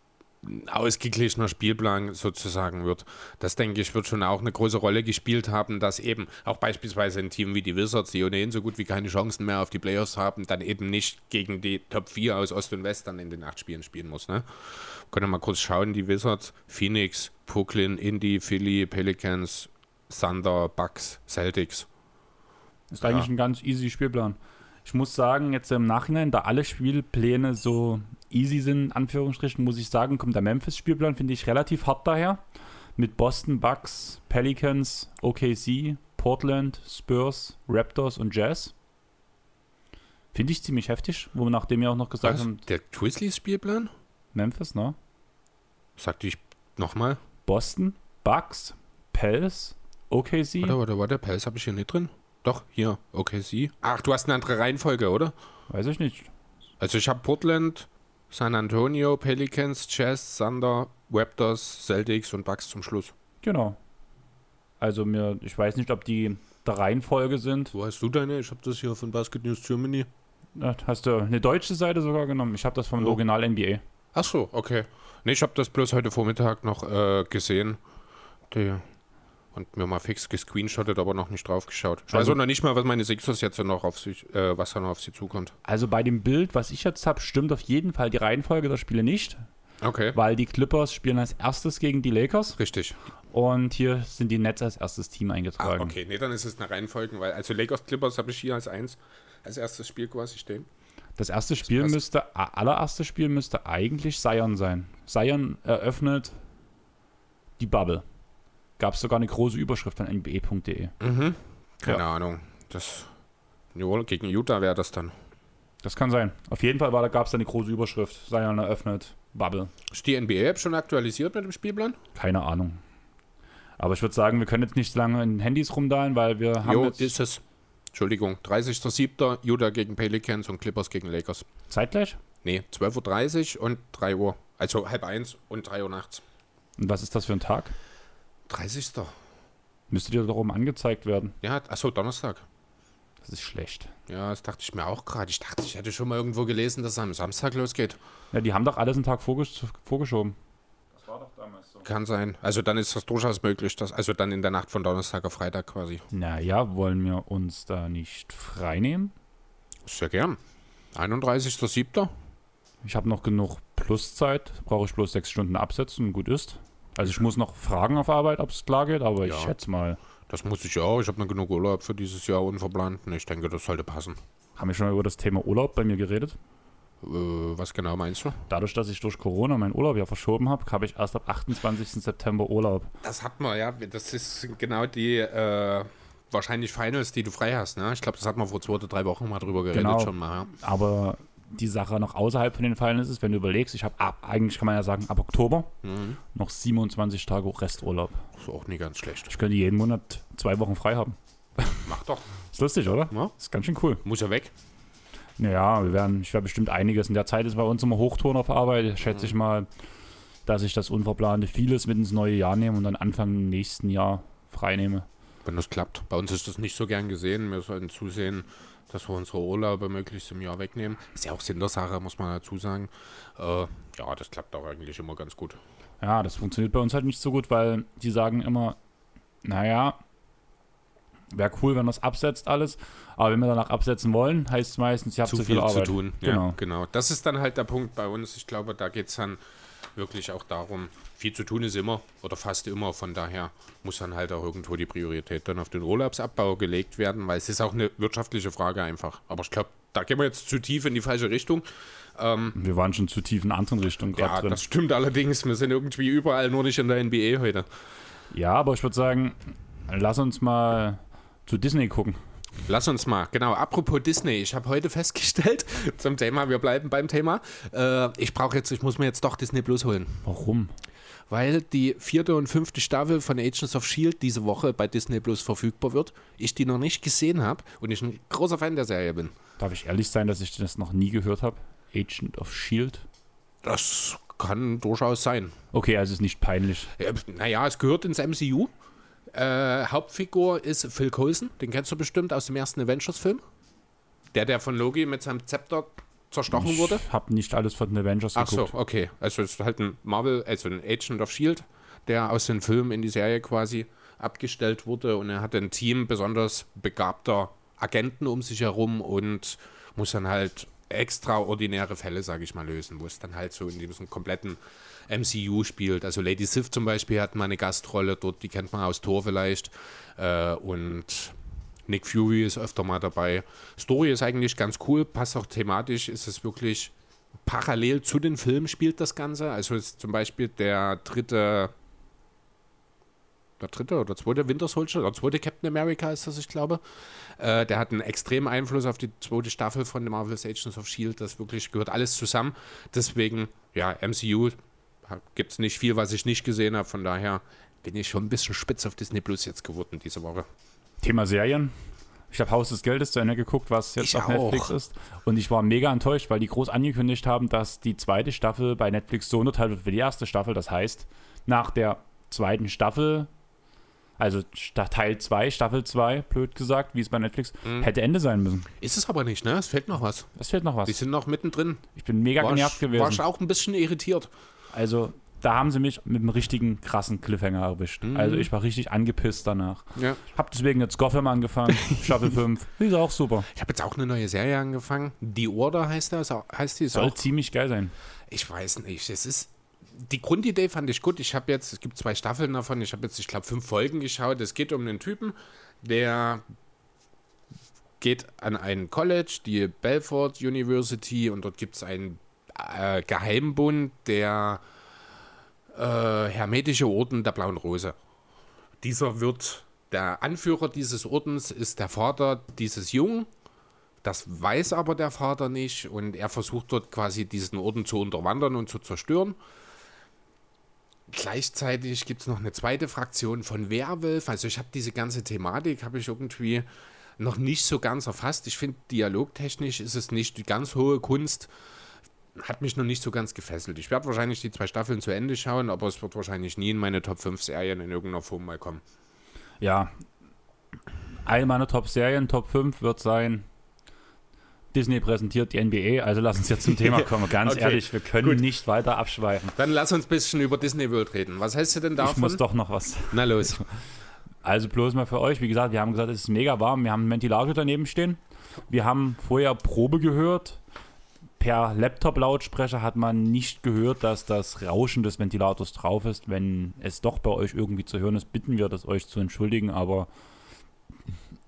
ausgeglichener Spielplan sozusagen wird. Das denke ich, wird schon auch eine große Rolle gespielt haben, dass eben auch beispielsweise ein Team wie die Wizards, die ohnehin so gut wie keine Chancen mehr auf die Playoffs haben, dann eben nicht gegen die Top 4 aus Ost und West dann in den acht Spielen spielen muss. Ne? Können wir mal kurz schauen, die Wizards, Phoenix, Brooklyn, Indy, Philly, Pelicans, Thunder, Bucks, Celtics.
Das ist ja. eigentlich ein ganz easy Spielplan. Ich muss sagen, jetzt im Nachhinein, da alle Spielpläne so easy sind, in Anführungsstrichen, muss ich sagen, kommt der Memphis-Spielplan, finde ich, relativ hart daher. Mit Boston, Bucks, Pelicans, OKC, Portland, Spurs, Raptors und Jazz. Finde ich ziemlich heftig, wo nachdem wir auch noch gesagt Was? haben.
Der Grizzlies-Spielplan?
Memphis, ne?
Sagte ich nochmal?
Boston, Bucks, Pels, OKC.
Warte, warte, warte, Pels habe ich hier nicht drin. Doch, hier, OKC. Ach, du hast eine andere Reihenfolge, oder?
Weiß ich nicht.
Also ich habe Portland, San Antonio, Pelicans, Jazz, Thunder, Raptors, Celtics und Bucks zum Schluss.
Genau. Also mir, ich weiß nicht, ob die der Reihenfolge sind.
Wo hast du deine? Ich habe das hier von Basket News Germany.
Hast du eine deutsche Seite sogar genommen? Ich habe das vom oh. Original NBA.
Ach so, okay. Nee, ich habe das bloß heute Vormittag noch äh, gesehen. Die und mir mal fix gescreenshottet, aber noch nicht drauf geschaut. Ich also, weiß auch noch nicht mal, was meine Sixers jetzt noch auf sich, äh, was da noch auf sie zukommt.
Also bei dem Bild, was ich jetzt habe, stimmt auf jeden Fall die Reihenfolge der Spiele nicht.
Okay.
Weil die Clippers spielen als erstes gegen die Lakers.
Richtig.
Und hier sind die Nets als erstes Team eingetragen. Ah,
okay, nee, dann ist es eine Reihenfolge, weil also Lakers Clippers habe ich hier als eins, als erstes Spiel quasi stehen.
Das erste Spiel das müsste, allererste Spiel müsste eigentlich Zion sein. Zion eröffnet die Bubble gab es sogar eine große Überschrift an nba.de.
Mhm. Keine ja. Ahnung. Das, gegen Utah wäre das dann.
Das kann sein. Auf jeden Fall gab es da eine große Überschrift. Zion eröffnet, Bubble.
Ist die NBA-App schon aktualisiert mit dem Spielplan?
Keine Ahnung. Aber ich würde sagen, wir können jetzt nicht lange in Handys rumdahlen, weil wir haben. Jo,
jetzt ist es. Entschuldigung, 30.07. Utah gegen Pelicans und Clippers gegen Lakers.
Zeitgleich?
Nee, 12.30 Uhr und 3 Uhr. Also halb eins und 3 Uhr nachts.
Und was ist das für ein Tag?
30.
Müsste dir darum angezeigt werden.
Ja, achso, Donnerstag.
Das ist schlecht.
Ja, das dachte ich mir auch gerade. Ich dachte, ich hätte schon mal irgendwo gelesen, dass es am Samstag losgeht.
Ja, die haben doch alles einen Tag vorgesch vorgeschoben.
Das war doch damals so. Kann sein. Also dann ist das durchaus möglich, dass, also dann in der Nacht von Donnerstag auf Freitag quasi.
Naja, wollen wir uns da nicht freinehmen?
Sehr gern. 31.07.
Ich habe noch genug Pluszeit, brauche ich bloß sechs Stunden absetzen und gut ist. Also ich muss noch fragen auf Arbeit, ob es klar geht, aber
Ja.
ich schätze mal,
Das muss ich auch. Ich habe noch genug Urlaub für dieses Jahr unverplant. Und Ich denke, das sollte passen.
haben wir schon mal über das Thema Urlaub bei mir geredet.
Äh, was genau meinst du?
Dadurch, dass ich durch Corona meinen Urlaub ja verschoben habe, habe ich erst ab 28. September Urlaub.
Das hat man, ja. Das ist genau die äh, wahrscheinlich Finals, die du frei hast. Ne? Ich glaube, das hat man vor zwei oder drei Wochen mal drüber geredet
Genau.
schon mal. Ja.
Aber die Sache noch außerhalb von den Finals ist, wenn du überlegst, ich habe ab, eigentlich kann man ja sagen, ab Oktober
Mhm.
noch 27 Tage Resturlaub.
Ist auch nie ganz schlecht.
Ich könnte jeden Monat zwei Wochen frei haben.
Mach doch.
Ist lustig, oder?
Ja.
Ist ganz schön cool.
Muss ja weg.
Naja, wir werden, ich werde bestimmt einiges. In der Zeit ist bei uns immer Hochtouren auf Arbeit. Schätze ich mal, dass ich das Unverplante vieles mit ins neue Jahr nehme und dann Anfang nächsten Jahr frei nehme.
Wenn das klappt. Bei uns ist das nicht so gern gesehen. Wir sollten zusehen, dass wir unsere Urlaube möglichst im Jahr wegnehmen. Ist ja auch Sinn der Sache, muss man dazu sagen. Äh, ja, das klappt auch eigentlich immer ganz gut.
Ja, das funktioniert bei uns halt nicht so gut, weil die sagen immer, naja, wäre cool, wenn das absetzt alles. Aber wenn wir danach absetzen wollen, heißt es meistens, ihr habt zu, viel, Arbeit.
zu tun.
Genau.
Ja, genau. Das ist dann halt der Punkt bei uns. Ich glaube, da geht es dann wirklich auch darum, viel zu tun ist immer oder fast immer. Von daher muss dann halt auch irgendwo die Priorität dann auf den Urlaubsabbau gelegt werden, weil es ist auch eine wirtschaftliche Frage einfach. Aber ich glaube, da gehen wir jetzt zu tief in die falsche Richtung.
Wir waren schon zu tief in anderen Richtungen gerade
Ja,
drin.
das stimmt allerdings. Wir sind irgendwie überall, nur nicht in der NBA heute.
Ja, aber ich würde sagen, lass uns mal zu Disney gucken.
Lass uns mal, genau, apropos Disney, ich habe heute festgestellt, zum Thema, wir bleiben beim Thema, äh, ich brauche jetzt, ich muss mir jetzt doch Disney Plus holen.
Warum?
Weil die vierte und fünfte Staffel von Agents of S.H.I.E.L.D. diese Woche bei Disney Plus verfügbar wird, ich die noch nicht gesehen habe und ich ein großer Fan der Serie bin.
Darf ich ehrlich sein, dass ich das noch nie gehört habe? Agent of Shield?
Das kann durchaus sein.
Okay, also ist nicht peinlich.
Ja, naja, es gehört ins MCU. Äh, Hauptfigur ist Phil Coulson, den kennst du bestimmt aus dem ersten Avengers-Film. Der, der von Loki mit seinem Zepter zerstochen wurde.
Ich habe nicht alles von den Avengers
Ach so,
geguckt.
okay. Also es ist halt ein Marvel, also ein Agent of Shield, der aus den Filmen in die Serie quasi abgestellt wurde und er hat ein Team besonders begabter Agenten um sich herum und muss dann halt extraordinäre Fälle, sage ich mal, lösen, wo es dann halt so in diesem kompletten MCU spielt. Also Lady Sif zum Beispiel hat mal eine Gastrolle dort, die kennt man aus Thor vielleicht äh, und Nick Fury ist öfter mal dabei. Story ist eigentlich ganz cool, passt auch thematisch, ist es wirklich parallel zu den Filmen spielt das Ganze. Also ist zum Beispiel der dritte, der dritte oder zweite Winter Soldier, der zweite Captain America ist das, ich glaube. Äh, der hat einen extremen Einfluss auf die zweite Staffel von Marvel's Agents of S.H.I.E.L.D. Das wirklich gehört alles zusammen. Deswegen, ja, MCU gibt es nicht viel, was ich nicht gesehen habe. Von daher bin ich schon ein bisschen spitz auf Disney Plus jetzt geworden diese Woche.
Thema Serien. Ich habe Haus des Geldes zu Ende geguckt, was jetzt
Ich
auf
auch.
Netflix ist. Und ich war mega enttäuscht, weil die groß angekündigt haben, dass die zweite Staffel bei Netflix so unterteilt wird wie die erste Staffel. Das heißt, nach der zweiten Staffel, also Teil 2, Staffel 2, blöd gesagt, wie es bei Netflix,
Mhm.
hätte Ende sein müssen.
Ist es aber nicht, ne? Es fehlt noch was.
Es fehlt noch
Die
was.
sind noch mittendrin.
Ich bin mega
War
genervt
ich, war
gewesen.
ich auch ein bisschen irritiert.
Also, da haben sie mich mit einem richtigen krassen Cliffhanger erwischt.
Mhm.
Also, ich war richtig angepisst danach.
Ja.
Hab deswegen jetzt Gotham angefangen, Staffel 5. Die ist auch super.
Ich habe jetzt auch eine neue Serie angefangen. The Order heißt das, heißt die.
Soll
auch,
ziemlich geil sein.
ich weiß nicht. Es ist die Grundidee fand ich gut. Ich habe jetzt, es gibt zwei Staffeln davon. Ich habe jetzt, ich glaube, fünf Folgen geschaut. Es geht um einen Typen, der geht an ein College, die Belfort University, und dort gibt es einen äh, Geheimbund, der äh, Hermetische Orden der Blauen Rose. Dieser wird, der Anführer dieses Ordens ist der Vater dieses Jungen. Das weiß aber der Vater nicht und er versucht dort quasi diesen Orden zu unterwandern und zu zerstören. Gleichzeitig gibt es noch eine zweite Fraktion von Werwolf. Also ich habe diese ganze Thematik, habe ich irgendwie noch nicht so ganz erfasst. Ich finde, dialogtechnisch ist es nicht die ganz hohe Kunst. Hat mich noch nicht so ganz gefesselt. Ich werde wahrscheinlich die zwei Staffeln zu Ende schauen, aber es wird wahrscheinlich nie in meine Top 5 Serien in irgendeiner Form mal kommen.
Ja. Eine meiner Top-Serien, Top 5 wird sein. Disney präsentiert die NBA, also lass uns jetzt zum Thema kommen. Ganz
Okay,
ehrlich, wir können
gut.
nicht weiter abschweifen.
Dann lass uns ein bisschen über Disney World reden. Was hältst du denn
Ich
davon?
muss doch noch was.
Na los.
Also bloß mal für euch, wie gesagt, wir haben gesagt, es ist mega warm, wir haben einen Ventilator daneben stehen. Wir haben vorher Probe gehört. Per Laptop-Lautsprecher hat man nicht gehört, dass das Rauschen des Ventilators drauf ist. Wenn es doch bei euch irgendwie zu hören ist, bitten wir das euch zu entschuldigen. Aber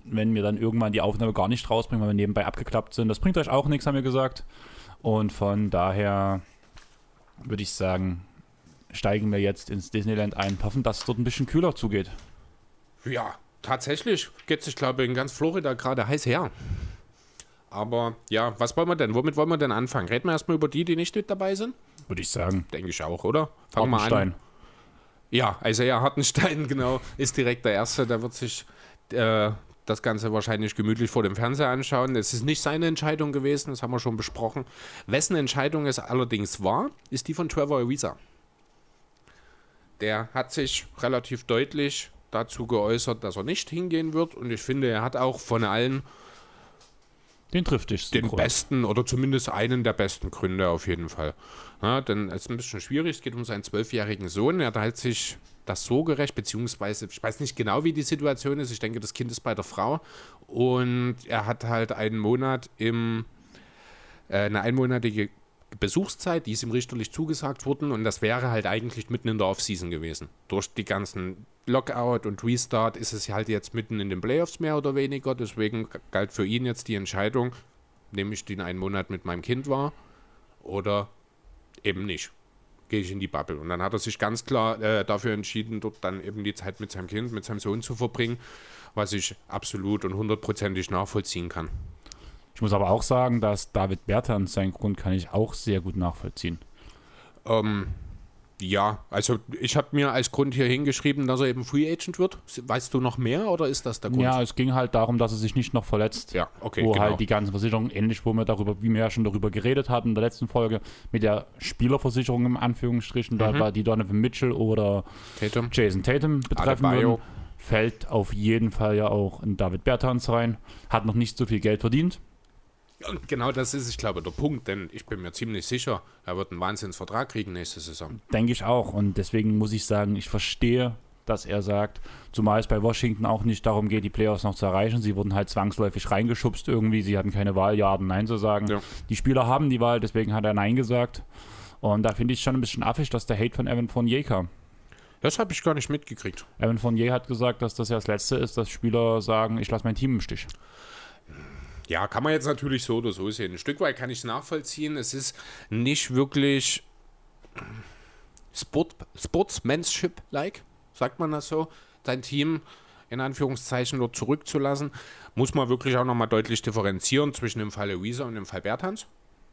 wenn wir dann irgendwann die Aufnahme gar nicht rausbringen, weil wir nebenbei abgeklappt sind, das bringt euch auch nichts, haben wir gesagt. Und von daher würde ich sagen, steigen wir jetzt ins Disneyland ein, hoffen, dass es dort ein bisschen kühler zugeht.
Ja, tatsächlich geht glaube ich, in ganz Florida gerade heiß her. Aber ja, was wollen wir denn? Womit wollen wir denn anfangen? Reden wir erstmal über die, die nicht mit dabei sind?
Würde ich sagen.
Denke ich auch, oder? Fangen wir an. Ja, also ja, Hartenstein, genau, ist direkt der Erste. Der wird sich äh, das Ganze wahrscheinlich gemütlich vor dem Fernseher anschauen. Es ist nicht seine Entscheidung gewesen, das haben wir schon besprochen. Wessen Entscheidung es allerdings war, ist die von Trevor Ariza. Der hat sich relativ deutlich dazu geäußert, dass er nicht hingehen wird. Und ich finde, er hat auch von allen
den trifft dich.
Den Grund. besten oder zumindest einen der besten Gründe auf jeden Fall. Ja, denn es ist ein bisschen schwierig. Es geht um seinen zwölfjährigen Sohn. Er teilt sich das so gerecht, beziehungsweise ich weiß nicht genau, wie die Situation ist. Ich denke, das Kind ist bei der Frau. Und er hat halt einen Monat im, äh, eine einmonatige Besuchszeit, die ist ihm richterlich zugesagt worden und das wäre halt eigentlich mitten in der Offseason gewesen. Durch die ganzen Lockout und Restart ist es halt jetzt mitten in den Playoffs mehr oder weniger, deswegen galt für ihn jetzt die Entscheidung, nehme ich den einen Monat mit meinem Kind wahr oder eben nicht. Gehe ich in die Bubble. Und dann hat er sich ganz klar äh, dafür entschieden, dort dann eben die Zeit mit seinem Kind, mit seinem Sohn zu verbringen, was ich absolut und hundertprozentig nachvollziehen kann.
Ich muss aber auch sagen, dass David Bertans seinen Grund kann ich auch sehr gut nachvollziehen.
Ähm, ja, also ich habe mir als Grund hier hingeschrieben, dass er eben Free Agent wird. Weißt du noch mehr oder ist das der Grund?
Ja, es ging halt darum, dass er sich nicht noch verletzt.
Ja, okay.
Wo genau. halt die ganzen Versicherungen, ähnlich wo wir darüber, wie wir ja schon darüber geredet hatten in der letzten Folge, mit der Spielerversicherung im Anführungsstrichen, mhm. da war die Donovan Mitchell oder
Tatum.
Jason Tatum betreffen würden, fällt auf jeden Fall ja auch in David Bertans rein. Hat noch nicht so viel Geld verdient
und genau das ist, ich glaube, der Punkt, denn ich bin mir ziemlich sicher, er wird einen Wahnsinnsvertrag kriegen nächste Saison.
Denke ich auch. Und deswegen muss ich sagen, ich verstehe, dass er sagt, zumal es bei Washington auch nicht darum geht, die Playoffs noch zu erreichen. Sie wurden halt zwangsläufig reingeschubst irgendwie. Sie hatten keine Wahl, ja oder nein zu sagen. Ja. Die Spieler haben die Wahl, deswegen hat er nein gesagt. Und da finde ich schon ein bisschen affig, dass der Hate von Evan Fournier kam.
Das habe ich gar nicht mitgekriegt.
Evan Fournier hat gesagt, dass das ja das Letzte ist, dass Spieler sagen, ich lasse mein Team im Stich.
Ja, kann man jetzt natürlich so oder so sehen. Ein Stück weit kann ich es nachvollziehen. Es ist nicht wirklich Sport, Sportsmanship-like, sagt man das so, dein Team in Anführungszeichen dort zurückzulassen. Muss man wirklich auch nochmal deutlich differenzieren zwischen dem Fall Luisa und dem Fall Berthans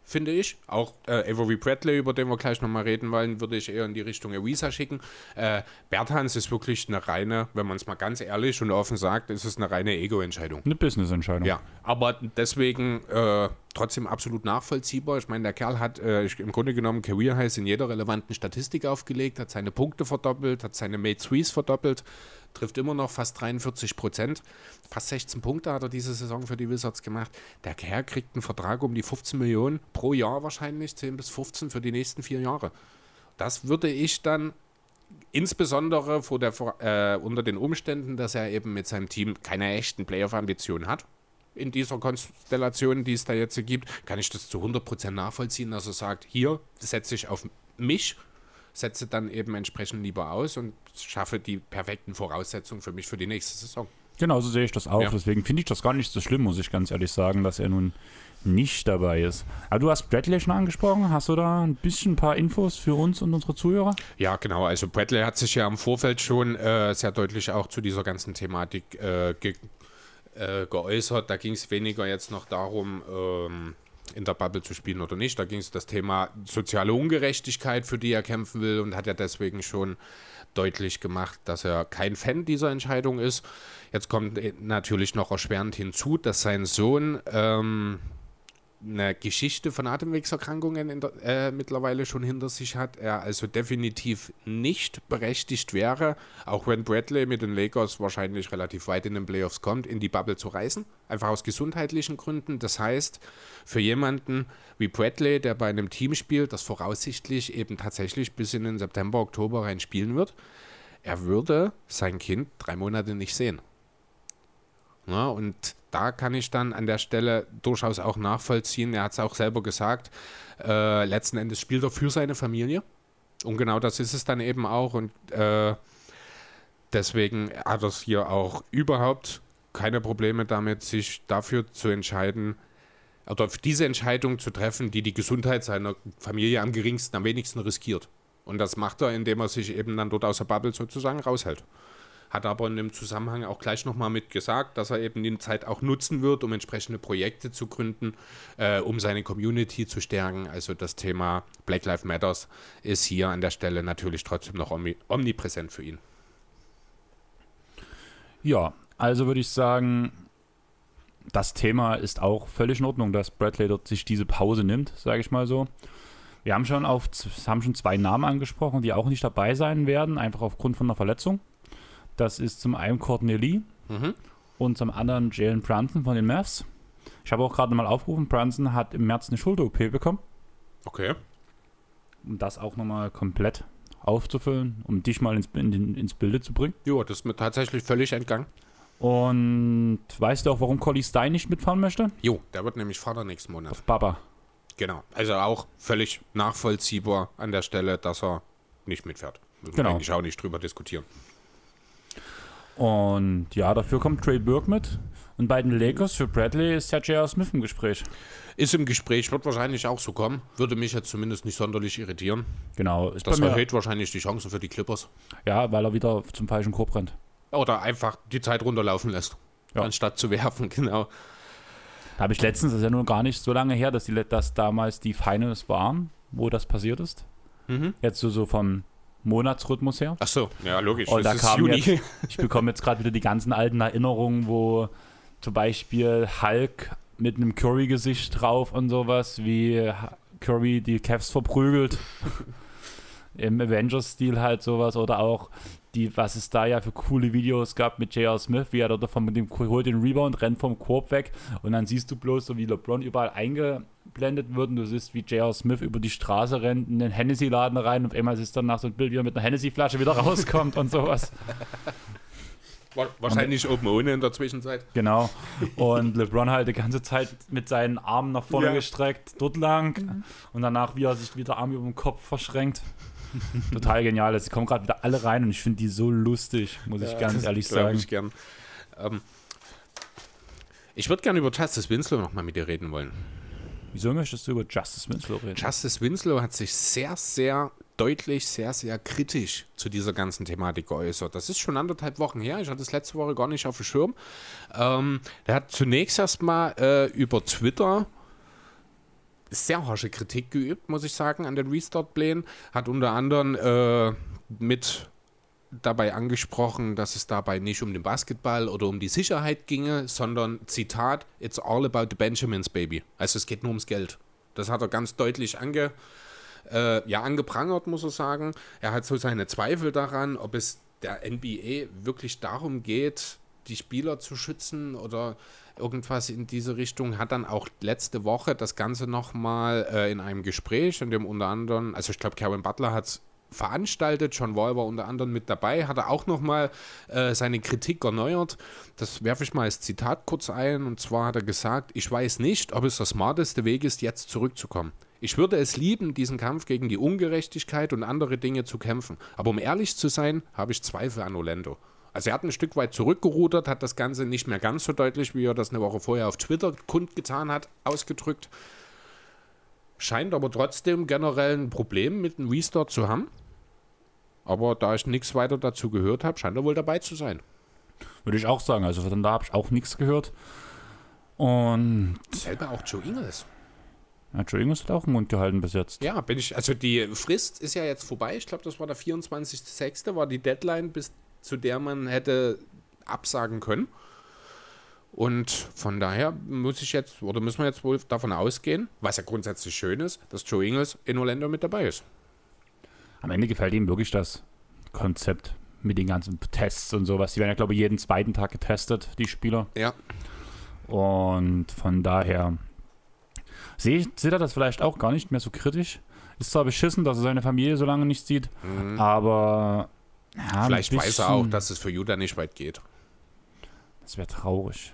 finde ich. Auch äh, Avery Bradley, über den wir gleich nochmal reden wollen, würde ich eher in die Richtung Evisa schicken. Äh, Berthans ist wirklich eine reine, wenn man es mal ganz ehrlich und offen sagt, ist es eine reine Ego-Entscheidung.
Eine Business-Entscheidung.
Ja, aber deswegen äh, trotzdem absolut nachvollziehbar. Ich meine, der Kerl hat äh, im Grunde genommen Career Highs in jeder relevanten Statistik aufgelegt, hat seine Punkte verdoppelt, hat seine Made Threes verdoppelt trifft immer noch fast 43 Prozent. Fast 16 Punkte hat er diese Saison für die Wizards gemacht. Der Kerl kriegt einen Vertrag um die 15 Millionen pro Jahr wahrscheinlich, 10 bis 15 für die nächsten vier Jahre. Das würde ich dann insbesondere der, äh, unter den Umständen, dass er eben mit seinem Team keine echten Playoff-Ambitionen hat, in dieser Konstellation, die es da jetzt gibt, kann ich das zu 100% nachvollziehen, dass er sagt, hier setze ich auf mich setze dann eben entsprechend lieber aus und schaffe die perfekten Voraussetzungen für mich für die nächste Saison.
Genau, so sehe ich das auch. Ja. Deswegen finde ich das gar nicht so schlimm, muss ich ganz ehrlich sagen, dass er nun nicht dabei ist. Aber du hast Bradley schon angesprochen. Hast du da ein bisschen ein paar Infos für uns und unsere Zuhörer?
Ja, genau. Also Bradley hat sich ja im Vorfeld schon äh, sehr deutlich auch zu dieser ganzen Thematik äh, äh, geäußert. Da ging es weniger jetzt noch darum, ähm, in der Bubble zu spielen oder nicht. Da ging es das Thema soziale Ungerechtigkeit, für die er kämpfen will und hat ja deswegen schon deutlich gemacht, dass er kein Fan dieser Entscheidung ist. Jetzt kommt natürlich noch erschwerend hinzu, dass sein Sohn ähm, eine Geschichte von Atemwegserkrankungen der, äh, mittlerweile schon hinter sich hat, er also definitiv nicht berechtigt wäre, auch wenn Bradley mit den Lakers wahrscheinlich relativ weit in den Playoffs kommt, in die Bubble zu reisen, einfach aus gesundheitlichen Gründen. Das heißt, für jemanden wie Bradley, der bei einem Team spielt, das voraussichtlich eben tatsächlich bis in den September, Oktober rein spielen wird, er würde sein Kind drei Monate nicht sehen. Ja, und da kann ich dann an der Stelle durchaus auch nachvollziehen. Er hat es auch selber gesagt. Äh, letzten Endes spielt er für seine Familie. Und genau das ist es dann eben auch. Und äh, deswegen hat er hier auch überhaupt keine Probleme damit, sich dafür zu entscheiden, oder diese Entscheidung zu treffen, die die Gesundheit seiner Familie am geringsten, am wenigsten riskiert. Und das macht er, indem er sich eben dann dort aus der Bubble sozusagen raushält. Hat aber in dem Zusammenhang auch gleich nochmal mit gesagt, dass er eben die Zeit auch nutzen wird, um entsprechende Projekte zu gründen, äh, um seine Community zu stärken. Also das Thema Black Lives Matters ist hier an der Stelle natürlich trotzdem noch omnipräsent für ihn.
Ja, also würde ich sagen, das Thema ist auch völlig in Ordnung, dass Bradley dort sich diese Pause nimmt, sage ich mal so. Wir haben schon, auf, haben schon zwei Namen angesprochen, die auch nicht dabei sein werden, einfach aufgrund von einer Verletzung. Das ist zum einen Courtney Lee mhm. und zum anderen Jalen Brunson von den Mavs. Ich habe auch gerade mal aufgerufen, Brunson hat im März eine Schulter-OP bekommen.
Okay.
Um das auch nochmal komplett aufzufüllen, um dich mal ins, in, ins Bilde zu bringen.
Ja, das ist mir tatsächlich völlig entgangen.
Und weißt du auch, warum Collie Stein nicht mitfahren möchte?
Jo, der wird nämlich Vater nächsten Monat.
Auf Papa.
Genau. Also auch völlig nachvollziehbar an der Stelle, dass er nicht mitfährt. Müssen
genau.
wir eigentlich auch nicht drüber diskutieren.
Und ja, dafür kommt Trey Burke mit. Und bei den Lakers für Bradley ist ja J.R. Smith im Gespräch.
Ist im Gespräch, wird wahrscheinlich auch so kommen. Würde mich jetzt zumindest nicht sonderlich irritieren.
Genau.
Ist das erhöht wahrscheinlich die Chancen für die Clippers.
Ja, weil er wieder zum falschen Korb rennt.
Oder einfach die Zeit runterlaufen lässt, ja. anstatt zu werfen, genau.
Da habe ich letztens, das ist ja nur gar nicht so lange her, dass, die, dass damals die Finals waren, wo das passiert ist. Mhm. Jetzt so, so vom Monatsrhythmus her.
Ach so, ja, logisch.
Und da kam Juni. Jetzt, ich bekomme jetzt gerade wieder die ganzen alten Erinnerungen, wo zum Beispiel Hulk mit einem Curry-Gesicht drauf und sowas, wie Curry die Cavs verprügelt. Im Avengers-Stil halt sowas. Oder auch die, was es da ja für coole Videos gab mit J.R. Smith, wie er dort von dem holt den Rebound, rennt vom Korb weg und dann siehst du bloß so, wie LeBron überall eingeblendet wird und du siehst, wie J.R. Smith über die Straße rennt in den Hennessy-Laden rein und auf einmal ist dann nach so ein Bild, wie er mit einer Hennessy-Flasche wieder rauskommt und sowas.
Wahrscheinlich oben ohne in der Zwischenzeit.
Genau. Und LeBron halt die ganze Zeit mit seinen Armen nach vorne ja. gestreckt, dort lang. Mhm. Und danach, wie er sich wieder Arm über den Kopf verschränkt. Total genial. Es kommen gerade wieder alle rein und ich finde die so lustig, muss ja, ich ganz ehrlich sagen.
Ich gern. Ähm, ich würde gerne über Justice Winslow nochmal mit dir reden wollen.
Wieso möchtest du über Justice Winslow reden?
Justice Winslow hat sich sehr, sehr deutlich, sehr, sehr kritisch zu dieser ganzen Thematik geäußert. Das ist schon anderthalb Wochen her. Ich hatte es letzte Woche gar nicht auf dem Schirm. Ähm, er hat zunächst erstmal äh, über Twitter sehr harsche Kritik geübt, muss ich sagen, an den Restart-Plänen. Hat unter anderem äh, mit dabei angesprochen, dass es dabei nicht um den Basketball oder um die Sicherheit ginge, sondern, Zitat, it's all about the Benjamins, baby. Also es geht nur ums Geld. Das hat er ganz deutlich ange, äh, ja, angeprangert, muss er sagen. Er hat so seine Zweifel daran, ob es der NBA wirklich darum geht, die Spieler zu schützen oder irgendwas in diese Richtung, hat dann auch letzte Woche das Ganze nochmal äh, in einem Gespräch, in dem unter anderem, also ich glaube, Kevin Butler hat es veranstaltet, John Wall war unter anderem mit dabei, hat er auch nochmal äh, seine Kritik erneuert. Das werfe ich mal als Zitat kurz ein, und zwar hat er gesagt, ich weiß nicht, ob es der smarteste Weg ist, jetzt zurückzukommen. Ich würde es lieben, diesen Kampf gegen die Ungerechtigkeit und andere Dinge zu kämpfen. Aber um ehrlich zu sein, habe ich Zweifel an Orlando. Also er hat ein Stück weit zurückgerudert, hat das Ganze nicht mehr ganz so deutlich, wie er das eine Woche vorher auf Twitter kundgetan hat, ausgedrückt. Scheint aber trotzdem generell ein Problem mit dem Restart zu haben. Aber da ich nichts weiter dazu gehört habe, scheint er wohl dabei zu sein.
Würde ich auch sagen. Also von da habe ich auch nichts gehört. Und.
Selber auch Joe Ingles.
Ja, Joe Ingles hat auch den Mund gehalten bis jetzt.
Ja, bin ich. Also die Frist ist ja jetzt vorbei. Ich glaube, das war der 24.06. war die Deadline, bis zu der man hätte absagen können. Und von daher muss ich jetzt, oder müssen wir jetzt wohl davon ausgehen, was ja grundsätzlich schön ist, dass Joe Ingles in Orlando mit dabei ist.
Am Ende gefällt ihm wirklich das Konzept mit den ganzen Tests und sowas. Die werden ja, glaube ich, jeden zweiten Tag getestet, die Spieler.
Ja.
Und von daher sehe seht er das vielleicht auch gar nicht mehr so kritisch. Ist zwar beschissen, dass er seine Familie so lange nicht sieht, mhm. aber
ja, Vielleicht weiß er auch, dass es für Judah nicht weit geht.
Das wäre traurig.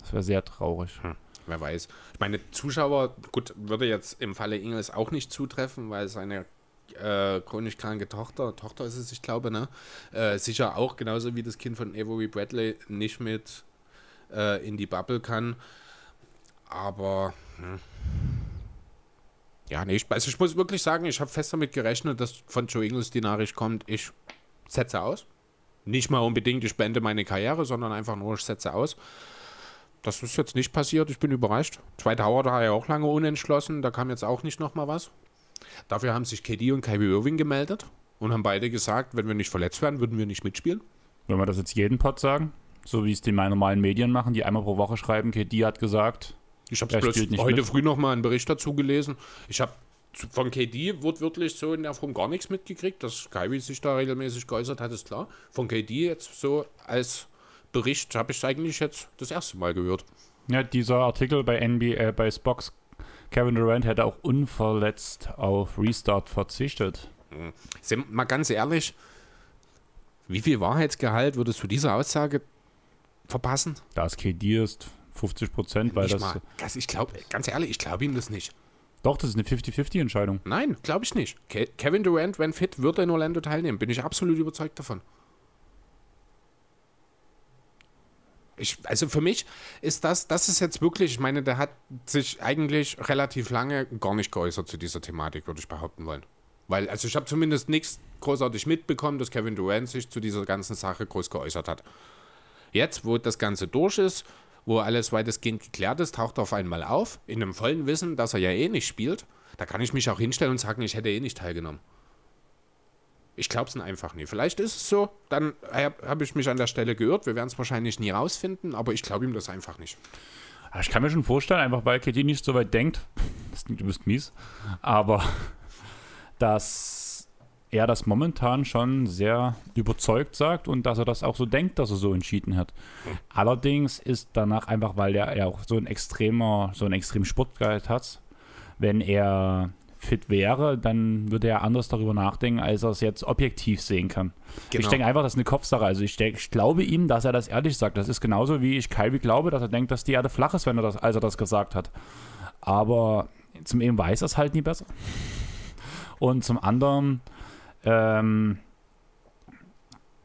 Das wäre sehr traurig.
Hm, wer weiß. Ich meine, Zuschauer, gut, würde jetzt im Falle Ingels auch nicht zutreffen, weil seine äh, chronisch kranke Tochter, Tochter ist es, ich glaube, ne? Äh, sicher auch, genauso wie das Kind von Avery Bradley, nicht mit äh, in die Bubble kann. Aber hm. ja, nee, ich, also ich muss wirklich sagen, ich habe fest damit gerechnet, dass von Joe Ingles die Nachricht kommt, ich setze aus. Nicht mal unbedingt, ich beende meine Karriere, sondern einfach nur, ich setze aus. Das ist jetzt nicht passiert, ich bin überrascht. Zweite Howard war ja auch lange unentschlossen, da kam jetzt auch nicht nochmal was. Dafür haben sich KD und Kyrie Irving gemeldet und haben beide gesagt, wenn wir nicht verletzt werden, würden wir nicht mitspielen.
Wenn wir das jetzt jeden Pod sagen, so wie es die normalen Medien machen, die einmal pro Woche schreiben, KD hat gesagt,
ich habe heute mit. früh noch mal einen Bericht dazu gelesen. Ich habe von KD wortwörtlich so in der Form gar nichts mitgekriegt, dass Kyrie sich da regelmäßig geäußert hat, ist klar. Von KD jetzt so als Bericht habe ich eigentlich jetzt das erste Mal gehört.
Ja, dieser Artikel bei NBA, äh, bei Spox, Kevin Durant hätte auch unverletzt auf Restart verzichtet.
Mhm. Sind mal ganz ehrlich, wie viel Wahrheitsgehalt würdest du dieser Aussage verpassen?
Da es KD ist, 50 Prozent, weil das. Mal.
Ich glaube, ganz ehrlich, ich glaube ihm das nicht.
Doch, das ist eine 50-50-Entscheidung.
Nein, glaube ich nicht. Ke Kevin Durant, wenn fit, wird er in Orlando teilnehmen. Bin ich absolut überzeugt davon. Ich, also für mich ist das, das ist jetzt wirklich, ich meine, der hat sich eigentlich relativ lange gar nicht geäußert zu dieser Thematik, würde ich behaupten wollen. Weil, also ich habe zumindest nichts großartig mitbekommen, dass Kevin Durant sich zu dieser ganzen Sache groß geäußert hat. Jetzt, wo das Ganze durch ist, wo alles weitestgehend geklärt ist, taucht er auf einmal auf, in dem vollen Wissen, dass er ja eh nicht spielt. Da kann ich mich auch hinstellen und sagen, ich hätte eh nicht teilgenommen. Ich glaube es einfach nie. Vielleicht ist es so, dann habe ich mich an der Stelle geirrt. Wir werden es wahrscheinlich nie rausfinden, aber ich glaube ihm das einfach nicht.
Ich kann mir schon vorstellen, einfach weil KD nicht so weit denkt, das klingt übelst mies, aber dass er das momentan schon sehr überzeugt sagt und dass er das auch so denkt, dass er so entschieden hat. Allerdings ist danach einfach, weil er ja auch so ein extremer, so einen extremen Sportgeist hat, wenn er fit wäre, dann würde er anders darüber nachdenken, als er es jetzt objektiv sehen kann. Genau. Ich denke einfach, das ist eine Kopfsache. Also ich, denk, ich glaube ihm, dass er das ehrlich sagt. Das ist genauso wie ich Kyrie glaube, dass er denkt, dass die Erde flach ist, wenn er das, als er das gesagt hat. Aber zum einen weiß er es halt nie besser. Und zum anderen ähm,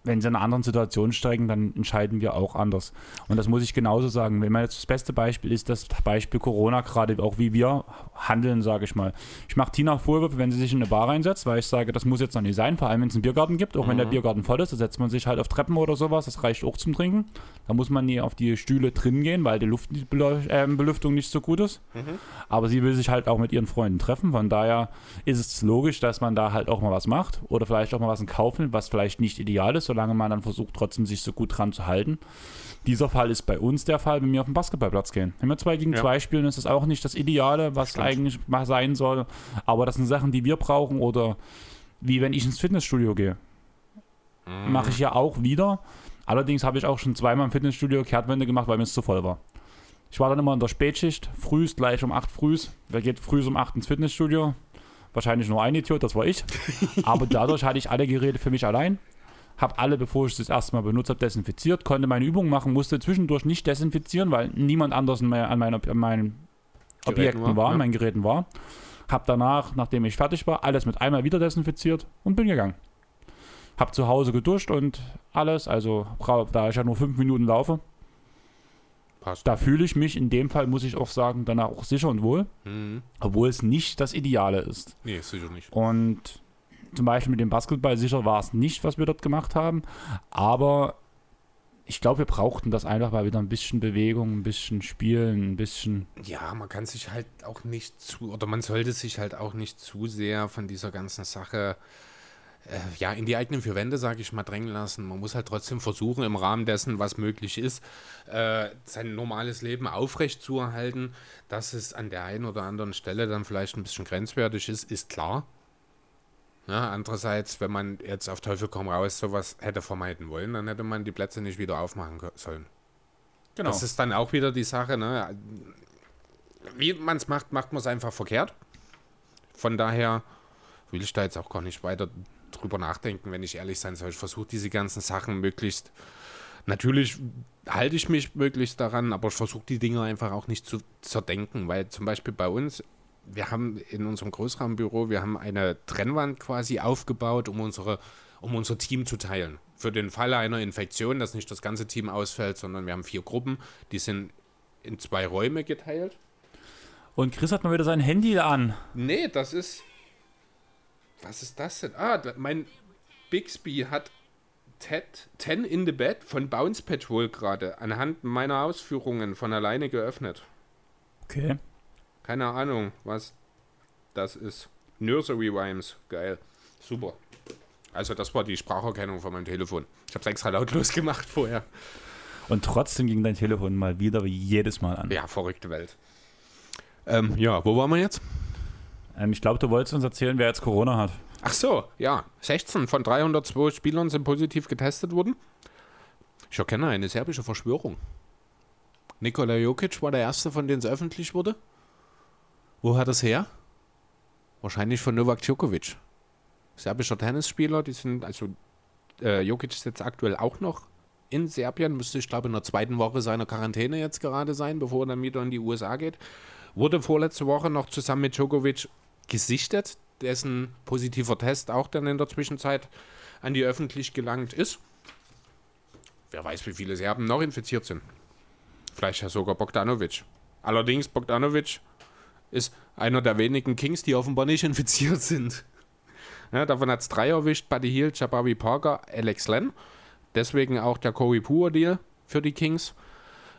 wenn sie in einer anderen Situation steigen, dann entscheiden wir auch anders. Und das muss ich genauso sagen. Wenn man jetzt das beste Beispiel ist, das Beispiel Corona, gerade auch wie wir handeln, sage ich mal. Ich mache Tina Vorwürfe, wenn sie sich in eine Bar reinsetzt, weil ich sage, das muss jetzt noch nicht sein, vor allem wenn es einen Biergarten gibt. Auch mhm. wenn der mhm. Biergarten voll ist, da setzt man sich halt auf Treppen oder sowas, das reicht auch zum Trinken. Da muss man nie auf die Stühle drin gehen, weil die Luftbelüftung äh, nicht so gut ist. Mhm. Aber sie will sich halt auch mit ihren Freunden treffen. Von daher ist es logisch, dass man da halt auch mal was macht oder vielleicht auch mal was in Kauf nimmt, was vielleicht nicht ideal ist, solange man dann versucht, trotzdem sich so gut dran zu halten. Dieser Fall ist bei uns der Fall, wenn wir auf den Basketballplatz gehen. Wenn wir zwei gegen ja. zwei spielen, ist das auch nicht das Ideale, was Stimmt. eigentlich mal sein soll. Aber das sind Sachen, die wir brauchen oder wie wenn ich ins Fitnessstudio gehe. Mhm. Mache ich ja auch wieder. Allerdings habe ich auch schon zweimal im Fitnessstudio Kehrtwende gemacht, weil mir es zu voll war. Ich war dann immer in der Spätschicht, frühst, gleich um 8 frühs. Wer geht frühs um 8 ins Fitnessstudio? Wahrscheinlich nur ein Idiot, das war ich. Aber dadurch hatte ich alle Geräte für mich allein. Habe alle, bevor ich das erste Mal benutzt habe, desinfiziert, konnte meine Übungen machen, musste zwischendurch nicht desinfizieren, weil niemand anders mehr an, meine, an meinen Objekten war, war ja. meinen Geräten war. Habe danach, nachdem ich fertig war, alles mit einmal wieder desinfiziert und bin gegangen. Habe zu Hause geduscht und alles, also da ich ja nur fünf Minuten laufe. Passt. Da fühle ich mich in dem Fall, muss ich auch sagen, danach auch sicher und wohl. Mhm. Obwohl es nicht das Ideale ist.
Nee, sicher nicht.
Und zum Beispiel mit dem Basketball sicher war es nicht, was wir dort gemacht haben. Aber ich glaube, wir brauchten das einfach mal wieder ein bisschen Bewegung, ein bisschen Spielen, ein bisschen.
Ja, man kann sich halt auch nicht zu, oder man sollte sich halt auch nicht zu sehr von dieser ganzen Sache äh, ja, in die eigenen vier Wände, sage ich mal, drängen lassen. Man muss halt trotzdem versuchen, im Rahmen dessen, was möglich ist, äh, sein normales Leben aufrecht zu erhalten. Dass es an der einen oder anderen Stelle dann vielleicht ein bisschen grenzwertig ist, ist klar. Ja, andererseits, wenn man jetzt auf Teufel komm raus sowas hätte vermeiden wollen, dann hätte man die Plätze nicht wieder aufmachen sollen. Genau. Das ist dann auch wieder die Sache, ne? Wie man es macht, macht man es einfach verkehrt. Von daher will ich da jetzt auch gar nicht weiter drüber nachdenken, wenn ich ehrlich sein soll. Ich versuche diese ganzen Sachen möglichst Natürlich halte ich mich möglichst daran, aber ich versuche die Dinge einfach auch nicht zu zerdenken, weil zum Beispiel bei uns, wir haben in unserem Großraumbüro, wir haben eine Trennwand quasi aufgebaut, um unsere, um unser Team zu teilen. Für den Fall einer Infektion, dass nicht das ganze Team ausfällt, sondern wir haben vier Gruppen, die sind in zwei Räume geteilt.
Und Chris hat mal wieder sein Handy an.
Nee, das ist. Was ist das denn? Ah, mein Bixby hat Ted, Ten in the Bed von Bounce Patrol gerade anhand meiner Ausführungen von alleine geöffnet.
Okay.
Keine Ahnung, was das ist. Nursery Rhymes, geil. Super. Also das war die Spracherkennung von meinem Telefon. Ich habe es extra lautlos gemacht vorher.
Und trotzdem ging dein Telefon mal wieder wie jedes Mal an.
Ja, verrückte Welt. Ähm, ja, wo waren wir jetzt?
Ähm, ich glaube, du wolltest uns erzählen, wer jetzt Corona hat.
Ach so, ja. 16 von 302 Spielern sind positiv getestet worden. Ich erkenne eine serbische Verschwörung. Nikola Jokic war der erste, von denen es öffentlich wurde. Wo hat es her? Wahrscheinlich von Novak Djokovic. Serbischer Tennisspieler, die sind, also äh, Jokic ist jetzt aktuell auch noch in Serbien, müsste ich glaube in der zweiten Woche seiner Quarantäne jetzt gerade sein, bevor er dann wieder in die USA geht. Wurde vorletzte Woche noch zusammen mit Djokovic gesichtet, dessen positiver Test auch dann in der Zwischenzeit an die öffentlich gelangt ist. Wer weiß, wie viele Serben noch infiziert sind. Vielleicht ja sogar Bogdanovic. Allerdings, Bogdanovic ist einer der wenigen Kings, die offenbar nicht infiziert sind. Ja, davon hat es drei erwischt: Buddy Hill, Jabari Parker, Alex Len. Deswegen auch der Corey Poor Deal für die Kings.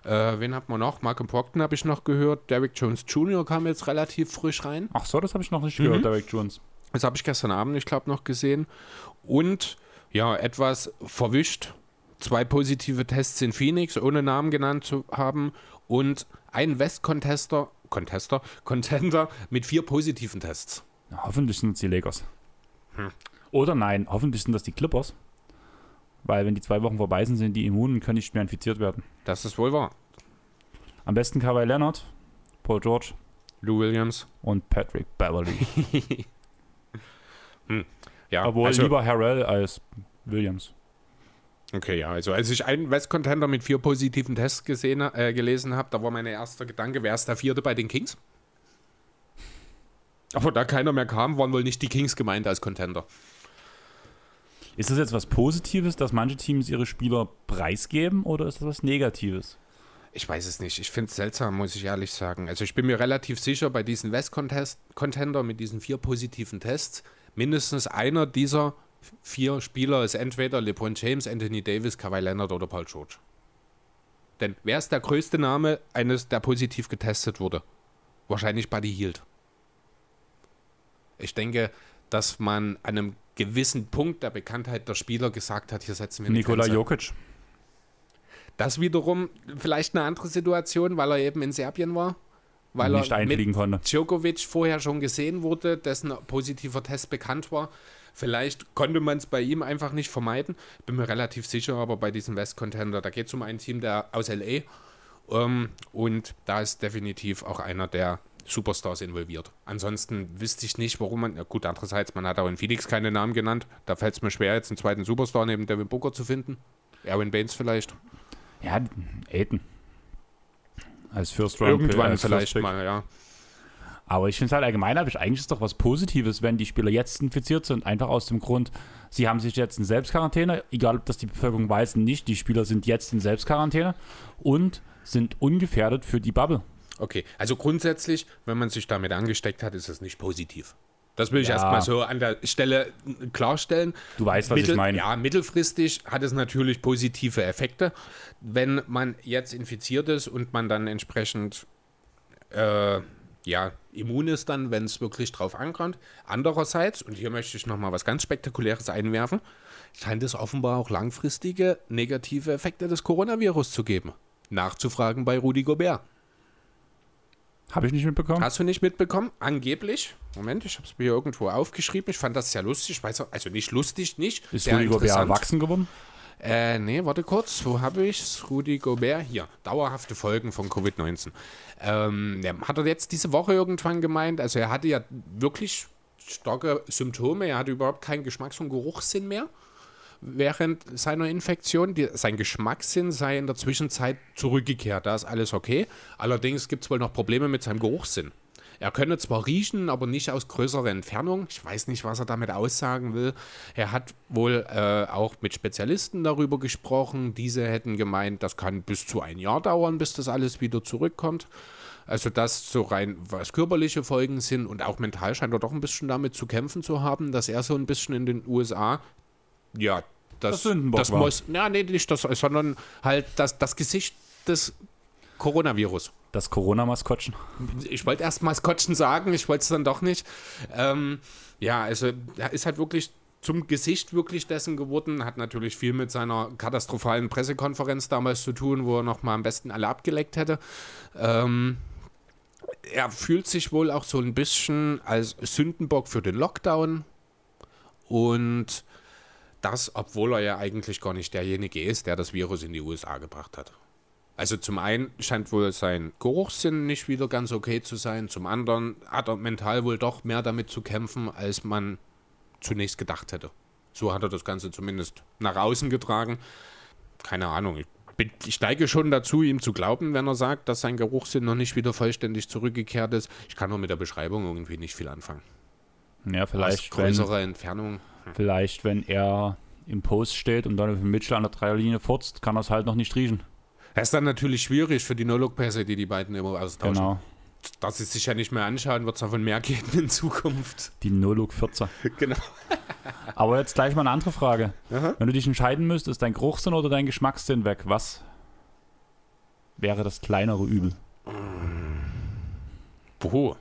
Äh, wen hat man noch? Malcolm Procton habe ich noch gehört. Derrick Jones Jr. kam jetzt relativ frisch rein.
Ach so, das habe ich noch nicht
Mhm.
gehört, Derek Jones.
Das habe ich gestern Abend, ich glaube, noch gesehen. Und ja, etwas verwischt. Zwei positive Tests in Phoenix, ohne Namen genannt zu haben. Und ein West-Contester, Contester, Contender mit vier positiven Tests.
Ja, hoffentlich sind es die Lakers.
Hm.
Oder nein, hoffentlich sind das die Clippers. Weil wenn die zwei Wochen vorbei sind, sind die immun und können nicht mehr infiziert werden.
Das ist wohl wahr.
Am besten Kawhi Leonard, Paul George
Lou Williams.
und Patrick Beverly.
Ja,
Obwohl
also,
lieber Harrell als Williams.
Okay, ja, also als ich einen West-Contender mit vier positiven Tests gesehen, äh, gelesen habe, da war mein erster Gedanke, wer ist der vierte bei den Kings? Aber da keiner mehr kam, waren wohl nicht die Kings gemeint als Contender.
Ist das jetzt was Positives, dass manche Teams ihre Spieler preisgeben oder ist das was Negatives?
Ich weiß es nicht. Ich finde es seltsam, muss ich ehrlich sagen. Also ich bin mir relativ sicher, bei diesen West-Contender mit diesen vier positiven Tests, mindestens einer dieser vier Spieler ist entweder LeBron James, Anthony Davis, Kawhi Leonard oder Paul George. Denn wer ist der größte Name eines, der positiv getestet wurde? Wahrscheinlich Buddy Hield. Ich denke, dass man an einem gewissen Punkt der Bekanntheit der Spieler gesagt hat, hier setzen wir eine
Nikola
Grenze.
Jokic.
Das wiederum vielleicht eine andere Situation, weil er eben in Serbien war. Weil
nicht
er mit
einfliegen konnte.
Djokovic vorher schon gesehen wurde, dessen positiver Test bekannt war. Vielleicht konnte man es bei ihm einfach nicht vermeiden. Bin mir relativ sicher, aber bei diesem West-Contender, da geht es um ein Team der aus LA. Ähm, und da ist definitiv auch einer der Superstars involviert. Ansonsten wüsste ich nicht, warum man. Ja gut, andererseits, man hat auch in Phoenix keine Namen genannt. Da fällt es mir schwer, jetzt einen zweiten Superstar neben Devin Booker zu finden. Erwin Baines vielleicht.
Ja, Aiden. Als First Round
Irgendwann
als
vielleicht
First
mal, ja.
Aber ich finde es halt allgemein, habe ich eigentlich ist doch was Positives, wenn die Spieler jetzt infiziert sind. Einfach aus dem Grund, sie haben sich jetzt in Selbstquarantäne, egal ob das die Bevölkerung weiß oder nicht, die Spieler sind jetzt in Selbstquarantäne und sind ungefährdet für die Bubble.
Okay, also grundsätzlich, wenn man sich damit angesteckt hat, ist es nicht positiv. Das will ich
Ja.
erstmal so an der Stelle klarstellen.
Du weißt, was ich meine.
Ja, mittelfristig hat es natürlich positive Effekte, wenn man jetzt infiziert ist und man dann entsprechend äh, ja, immun ist dann, wenn es wirklich drauf ankommt. Andererseits, und hier möchte ich nochmal was ganz Spektakuläres einwerfen, scheint es offenbar auch langfristige negative Effekte des Coronavirus zu geben. Nachzufragen bei Rudi Gobert.
Habe ich nicht mitbekommen?
Hast du nicht mitbekommen? Angeblich. Moment, ich habe es mir irgendwo aufgeschrieben. Ich fand das sehr lustig. Auch, also nicht lustig, nicht.
ist Rudi Gobert erwachsen geworden?
Äh, nee, warte kurz. Wo habe ich's? Rudi Gobert. Hier. Dauerhafte Folgen von Covid-19. Ähm, hat er jetzt diese Woche irgendwann gemeint, also er hatte ja wirklich starke Symptome. Er hatte überhaupt keinen Geschmacks- und Geruchssinn mehr. während seiner Infektion. Die, sein Geschmackssinn sei in der Zwischenzeit zurückgekehrt. Da ist alles okay. Allerdings gibt es wohl noch Probleme mit seinem Geruchssinn. Er könne zwar riechen, aber nicht aus größerer Entfernung. Ich weiß nicht, was er damit aussagen will. Er hat wohl äh, auch mit Spezialisten darüber gesprochen. Diese hätten gemeint, das kann bis zu ein Jahr dauern, bis das alles wieder zurückkommt. Also das so rein, was körperliche Folgen sind und auch mental scheint er doch ein bisschen damit zu kämpfen zu haben, dass er so ein bisschen in den USA, ja, das,
Das Sündenbock
das
war.
muss, ja, nee, nicht das, sondern halt das, das Gesicht des Coronavirus.
Das Corona-Maskottchen.
Ich wollte erst Maskottchen sagen, ich wollte es dann doch nicht. Ähm, ja, also er ist halt wirklich zum Gesicht wirklich dessen geworden, hat natürlich viel mit seiner katastrophalen Pressekonferenz damals zu tun, wo er nochmal am besten alle abgeleckt hätte. Ähm, er fühlt sich wohl auch so ein bisschen als Sündenbock für den Lockdown und das, obwohl er ja eigentlich gar nicht derjenige ist, der das Virus in die USA gebracht hat. Also zum einen scheint wohl sein Geruchssinn nicht wieder ganz okay zu sein, zum anderen hat er mental wohl doch mehr damit zu kämpfen, als man zunächst gedacht hätte. So hat er das Ganze zumindest nach außen getragen. Keine Ahnung, ich, bin, ich neige schon dazu, ihm zu glauben, wenn er sagt, dass sein Geruchssinn noch nicht wieder vollständig zurückgekehrt ist. Ich kann nur mit der Beschreibung irgendwie nicht viel anfangen.
Ja,
Aus
vielleicht, wenn,
Entfernung.
vielleicht, wenn er im Post steht und Donovan Mitchell an der Dreierlinie furzt, kann er es halt noch nicht riechen.
Das ist dann natürlich schwierig für die No-Look-Pässe, die die beiden immer austauschen.
Genau.
Dass sie sich ja nicht mehr anschauen, wird es davon mehr geben in Zukunft.
Die No-Look 14.
genau.
Aber jetzt gleich mal eine andere Frage. Wenn du dich entscheiden müsstest, dein Geruchssinn oder dein Geschmackssinn weg, was wäre das kleinere Übel?
Puh.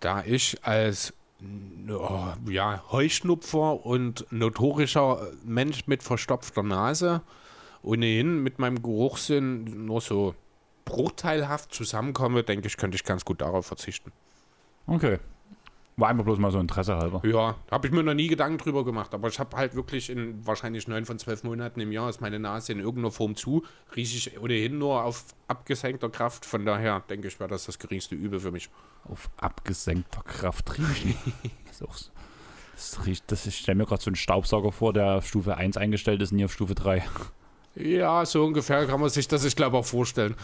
Da ich als ja, Heuschnupfer und notorischer Mensch mit verstopfter Nase ohnehin mit meinem Geruchssinn nur so bruchteilhaft zusammenkomme, denke ich, könnte ich ganz gut darauf verzichten.
Okay. War einfach bloß mal so Interesse halber.
Ja, habe ich mir noch nie Gedanken drüber gemacht, aber ich habe halt wirklich in wahrscheinlich neun von zwölf Monaten im Jahr ist meine Nase in irgendeiner Form zu, rieche ich ohnehin nur auf abgesenkter Kraft, von daher denke ich, wäre das das geringste Übel für mich.
Auf abgesenkter Kraft riechen. das ist auch so. Das riecht, das, ich stelle mir gerade so einen Staubsauger vor, der auf Stufe 1 eingestellt ist, nie auf Stufe 3.
Ja, so ungefähr kann man sich das, ich glaube, auch vorstellen.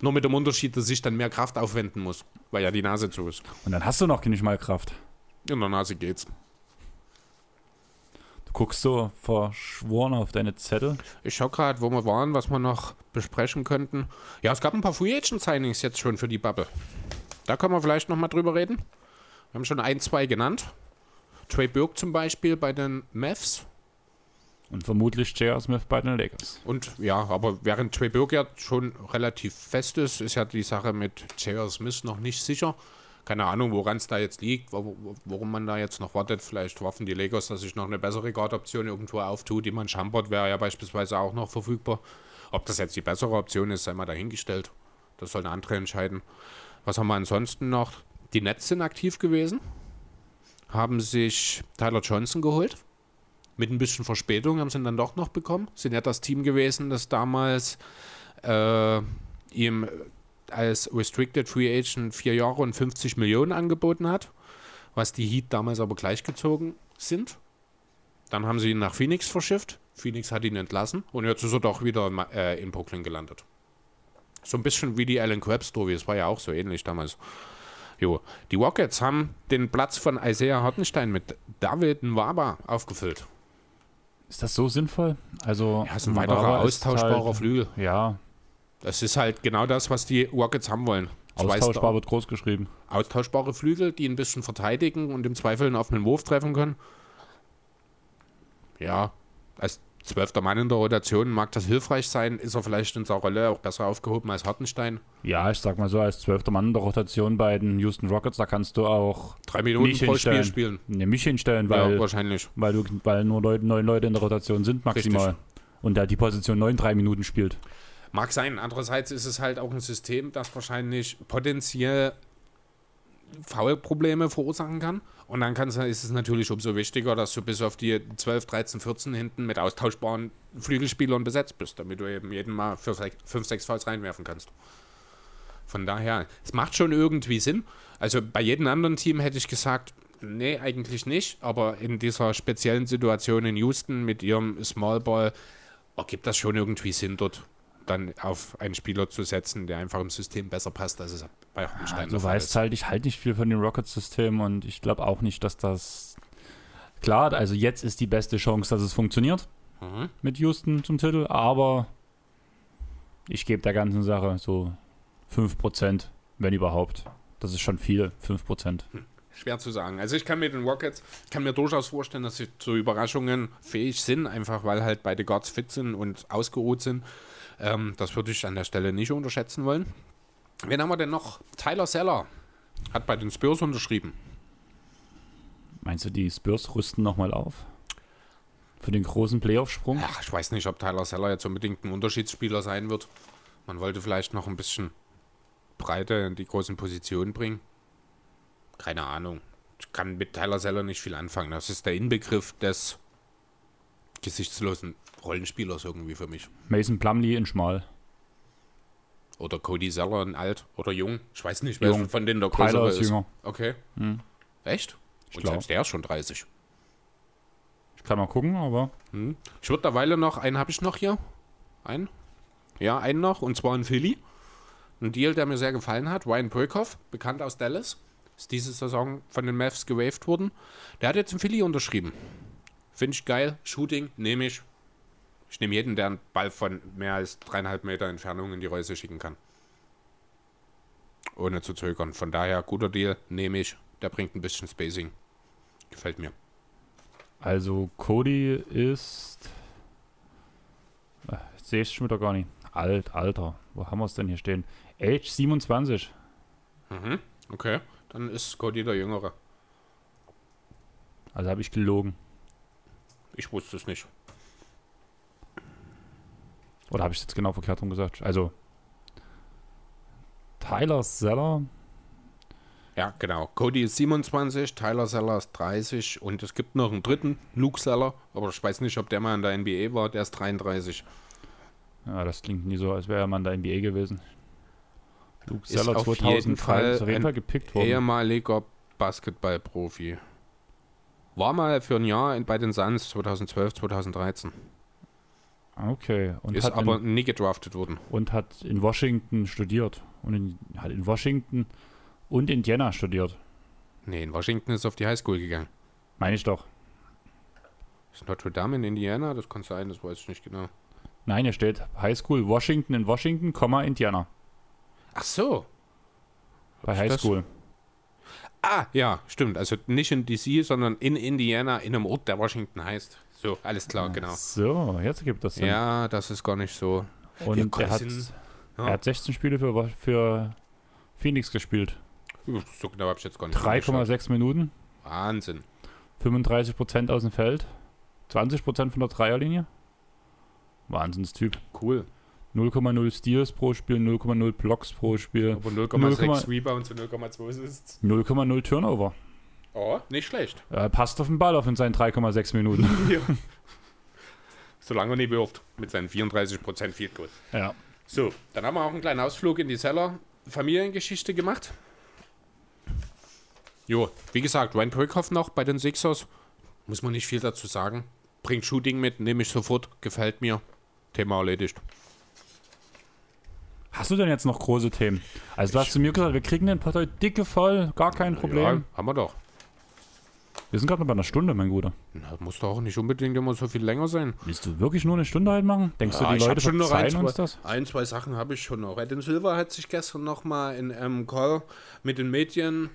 Nur mit dem Unterschied, dass ich dann mehr Kraft aufwenden muss, weil ja die Nase zu ist.
Und dann hast du noch nicht mal Kraft.
In der Nase geht's.
Du guckst so verschworen auf deine Zettel.
Ich schau gerade, wo wir waren, was wir noch besprechen könnten. Ja, es gab ein paar Free Agent Signings jetzt schon für die Bubble. Da können wir vielleicht noch mal drüber reden. Wir haben schon ein, zwei genannt. Trey Burke zum Beispiel bei den Mavs.
Und vermutlich J.R. Smith bei den Lakers.
Und ja, aber während Trey Burke ja schon relativ fest ist, ist ja die Sache mit J.R. Smith noch nicht sicher. Keine Ahnung, woran es da jetzt liegt, wo- wo- worum man da jetzt noch wartet. Vielleicht hoffen die Lakers, dass sich noch eine bessere Guard-Option irgendwo auftut. Die man Schampert wäre ja beispielsweise auch noch verfügbar. Ob das jetzt die bessere Option ist, sei mal dahingestellt. Das soll eine andere entscheiden. Was haben wir ansonsten noch? Die Nets sind aktiv gewesen, haben sich Tyler Johnson geholt. Mit ein bisschen Verspätung haben sie ihn dann doch noch bekommen. Sind ja das Team gewesen, das damals äh, ihm als Restricted Free Agent vier Jahre und 50 Millionen angeboten hat, was die Heat damals aber gleichgezogen sind. Dann haben sie ihn nach Phoenix verschifft. Phoenix hat ihn entlassen und jetzt ist er doch wieder äh, in Brooklyn gelandet. So ein bisschen wie die Alan Crabbe-Story, es war ja auch so ähnlich damals. Jo, die Rockets haben den Platz von Isaiah Hartenstein mit David Nwaba aufgefüllt.
Ist das so sinnvoll? Also,
Ja, ist ein weiterer austauschbarer
halt,
Flügel.
Ja,
Das ist halt genau das, was die Rockets haben wollen.
Austauschbar wird groß geschrieben.
austauschbare Flügel, die ein bisschen verteidigen und im Zweifel einen offenen Wurf treffen können. Ja, als zwölfter Mann in der Rotation mag das hilfreich sein. Ist er vielleicht in seiner Rolle auch besser aufgehoben als Hartenstein?
Ja, ich sag mal so, als zwölfter Mann in der Rotation bei den Houston Rockets, da kannst du auch
Drei Minuten pro
hinstellen.
Spiel spielen.
Ne, mich hinstellen,
Ja,
weil,
wahrscheinlich.
weil, du, weil nur Leute, neun Leute in der Rotation sind maximal. Und der die Position neun, drei Minuten spielt.
Mag sein. Andererseits ist es halt auch ein System, das wahrscheinlich potenziell Foul-Probleme verursachen kann. Und dann kann's, ist es natürlich umso wichtiger, dass du bis auf die 12, 13, 14 hinten mit austauschbaren Flügelspielern besetzt bist, damit du eben jeden Mal für 5, 6 Fouls reinwerfen kannst. Von daher, es macht schon irgendwie Sinn. Also bei jedem anderen Team hätte ich gesagt, Nee, eigentlich nicht. Aber in dieser speziellen Situation in Houston mit ihrem Small Ball ergibt das schon irgendwie Sinn, dort dann auf einen Spieler zu setzen, der einfach im System besser passt, als es bei Hartenstein
Ja,
der
du weißt
ist.
halt, ich halte nicht viel von dem Rocket-System und ich glaube auch nicht, dass das. Klar, also jetzt ist die beste Chance, dass es funktioniert
Mhm.
mit Houston zum Titel, aber ich gebe der ganzen Sache so 5%, wenn überhaupt. Das ist schon viel, 5%.
Schwer zu sagen. Also ich kann mir den Rockets, ich kann mir durchaus vorstellen, dass sie zu Überraschungen fähig sind, einfach weil halt beide Guards fit sind und ausgeruht sind. Ähm, das würde ich an der Stelle nicht unterschätzen wollen. Wen haben wir denn noch? Tyler Seller hat bei den Spurs unterschrieben.
Meinst du, die Spurs rüsten nochmal auf? Für den großen Playoff-Sprung?
Ja, ich weiß nicht, ob Tyler Seller jetzt unbedingt ein Unterschiedsspieler sein wird. Man wollte vielleicht noch ein bisschen Breite in die großen Positionen bringen. Keine Ahnung. Ich kann mit Tyler Seller nicht viel anfangen. Das ist der Inbegriff des gesichtslosen Rollenspielers irgendwie für mich.
Mason Plumlee in Schmal.
Oder Cody Seller in alt oder jung. Ich weiß nicht,
Jung.
welcher von denen der
Tyler
größere
ist
ist.
jünger.
Okay.
Hm.
Echt?
Ich
Und
glaub.
selbst der ist schon 30.
Ich kann mal gucken, aber
Hm. Ich würde derweile noch, einen habe ich noch hier. Einen? Ja, einen noch, und zwar in Philly. Ein Deal, der mir sehr gefallen hat. Ryan Burkhoff, bekannt aus Dallas. Ist diese Saison von den Mavs gewaved worden. Der hat jetzt in Philly unterschrieben. Finde ich geil. Shooting nehme ich. Ich nehme jeden, der einen Ball von mehr als dreieinhalb Meter Entfernung in die Reuse schicken kann. Ohne zu zögern. Von daher, guter Deal, nehme ich. Der bringt ein bisschen Spacing. Gefällt mir.
also Cody ist. Äh, Jetzt sehe ich es schon wieder gar nicht. Alt, Alter. Wo haben wir es denn hier stehen? Age 27.
Mhm. Okay, dann ist Cody der Jüngere.
Also habe ich gelogen.
Ich wusste es nicht.
Oder habe ich jetzt genau verkehrt rum gesagt? Also. Tyler Seller.
Ja, genau. Cody ist 27, Tyler Seller ist 30 und es gibt noch einen dritten, Luke Seller, aber ich weiß nicht, ob der mal in der NBA war, der ist 33.
Ja, das klingt nie so, als wäre er mal in der NBA gewesen. Luke
Ist
Seller
auf
2003
jeden Fall
ist auf jeden
ein
Fall gepickt worden.
Ehemaliger Basketballprofi. War mal für ein Jahr bei den Suns 2012, 2013.
Okay. Und
ist
hat,
aber
in,
nie gedraftet worden.
und hat in Washington studiert. Und in, hat in Washington und Indiana studiert.
Nee, in Washington ist er auf die Highschool gegangen.
Meine ich doch.
Ist Notre Dame in Indiana? Das kann sein, das weiß ich nicht genau.
Nein, hier steht High School Washington in Washington, Komma, Indiana.
Ach so.
Bei
ich
High
das?
School.
Ah, ja, stimmt. Also nicht in DC, sondern in Indiana, in einem Ort, der Washington heißt. So, alles klar, genau.
So, jetzt gibt das Sinn.
Ja, das ist gar nicht so.
Und er hat,
sind-
er
Ja.
hat 16 Spiele für, für Phoenix gespielt.
So genau habe ich jetzt gar nicht angeschaut.
3,6 Minuten,
Wahnsinn.
35% aus dem Feld, 20% von der Dreierlinie. Wahnsinnstyp.
Cool.
0,0 Steals pro Spiel, 0,0 Blocks pro Spiel,
Aber
0,6
0,6 Rebounds und 0,2 Assists.
0,0 Turnover.
Oh, nicht schlecht.
Er passt auf den Ball auf in seinen 3,6 Minuten.
ja. Solange er nie wirft. Mit seinen 34% Field Goal.
ja.
So, dann haben wir auch einen kleinen Ausflug in die Seller Familiengeschichte gemacht. Jo, wie gesagt, Ryan Perkhoff noch bei den Sixers. Muss man nicht viel dazu sagen. Bringt Shooting mit, nehme ich sofort, gefällt mir. Thema erledigt.
Hast du denn jetzt noch große Themen? Also du hast zu mir gesagt, wir kriegen den heute dicke voll, gar kein Problem.
Ja, haben wir doch.
Wir sind gerade noch bei einer Stunde, mein Guter.
Na, muss doch auch nicht unbedingt immer so viel länger sein.
Willst du wirklich nur eine Stunde halt machen? Denkst
Ja,
du, die Leute
schon noch ein,
uns
zwei-
das?
Ein, zwei Sachen habe ich schon noch. Edin Silver hat sich gestern nochmal in einem Call mit den Medien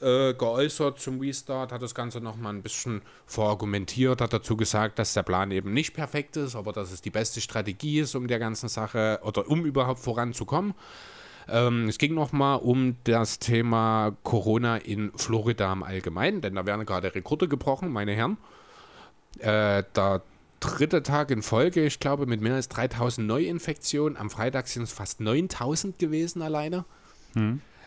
äh, geäußert zum Restart, hat das Ganze nochmal ein bisschen verargumentiert, hat dazu gesagt, dass der Plan eben nicht perfekt ist, aber dass es die beste Strategie ist, um der ganzen Sache oder um überhaupt voranzukommen. Ähm, es ging nochmal um das Thema Corona in Florida im Allgemeinen, denn da werden gerade Rekorde gebrochen, meine Herren. Äh, der dritte Tag in Folge, ich glaube, mit mehr als 3000 Neuinfektionen. Am Freitag sind es fast 9000 gewesen alleine.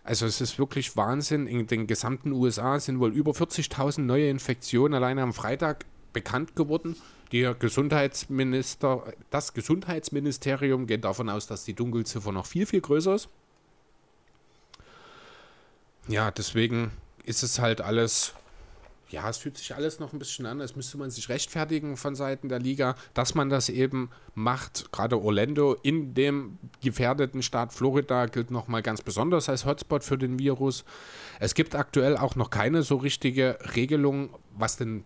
Also es ist wirklich Wahnsinn. In den gesamten USA sind wohl über 40.000 neue Infektionen alleine am Freitag bekannt geworden. Die Gesundheitsminister, das Gesundheitsministerium geht davon aus, dass die Dunkelziffer noch viel, viel größer ist. Ja, deswegen ist es halt alles ja, es fühlt sich alles noch ein bisschen an, als müsste man sich rechtfertigen von Seiten der Liga, dass man das eben macht. Gerade Orlando in dem gefährdeten Staat Florida gilt nochmal ganz besonders als Hotspot für den Virus. Es gibt aktuell auch noch keine so richtige Regelung, was denn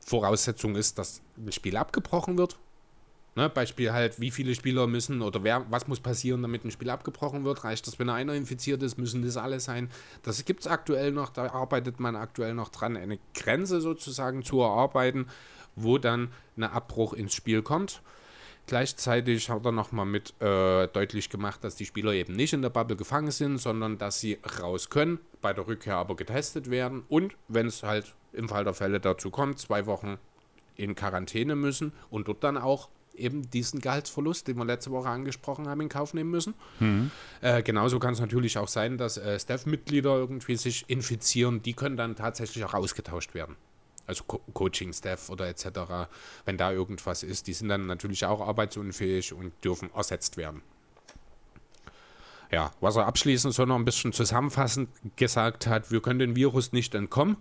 Voraussetzung ist, dass ein Spiel abgebrochen wird. Ne, Beispiel halt, wie viele Spieler müssen oder wer, was muss passieren, damit ein Spiel abgebrochen wird. Reicht das, wenn einer infiziert ist, müssen das alle sein. Das gibt es aktuell noch, da arbeitet man aktuell noch dran, eine Grenze sozusagen zu erarbeiten, wo dann ein Abbruch ins Spiel kommt. Gleichzeitig hat er nochmal mit äh, deutlich gemacht, dass die Spieler eben nicht in der Bubble gefangen sind, sondern dass sie raus können, bei der Rückkehr aber getestet werden und wenn es halt im Fall der Fälle dazu kommt, zwei Wochen in Quarantäne müssen und dort dann auch eben diesen Gehaltsverlust, den wir letzte Woche angesprochen haben, in Kauf nehmen müssen. Mhm. Äh, genauso kann es natürlich auch sein, dass äh, Staff-Mitglieder irgendwie sich infizieren. Die können dann tatsächlich auch ausgetauscht werden. Also Co Coaching-Staff oder etc. Wenn da irgendwas ist, die sind dann natürlich auch arbeitsunfähig und dürfen ersetzt werden. Ja, was er abschließend so noch ein bisschen zusammenfassend gesagt hat, wir können dem Virus nicht entkommen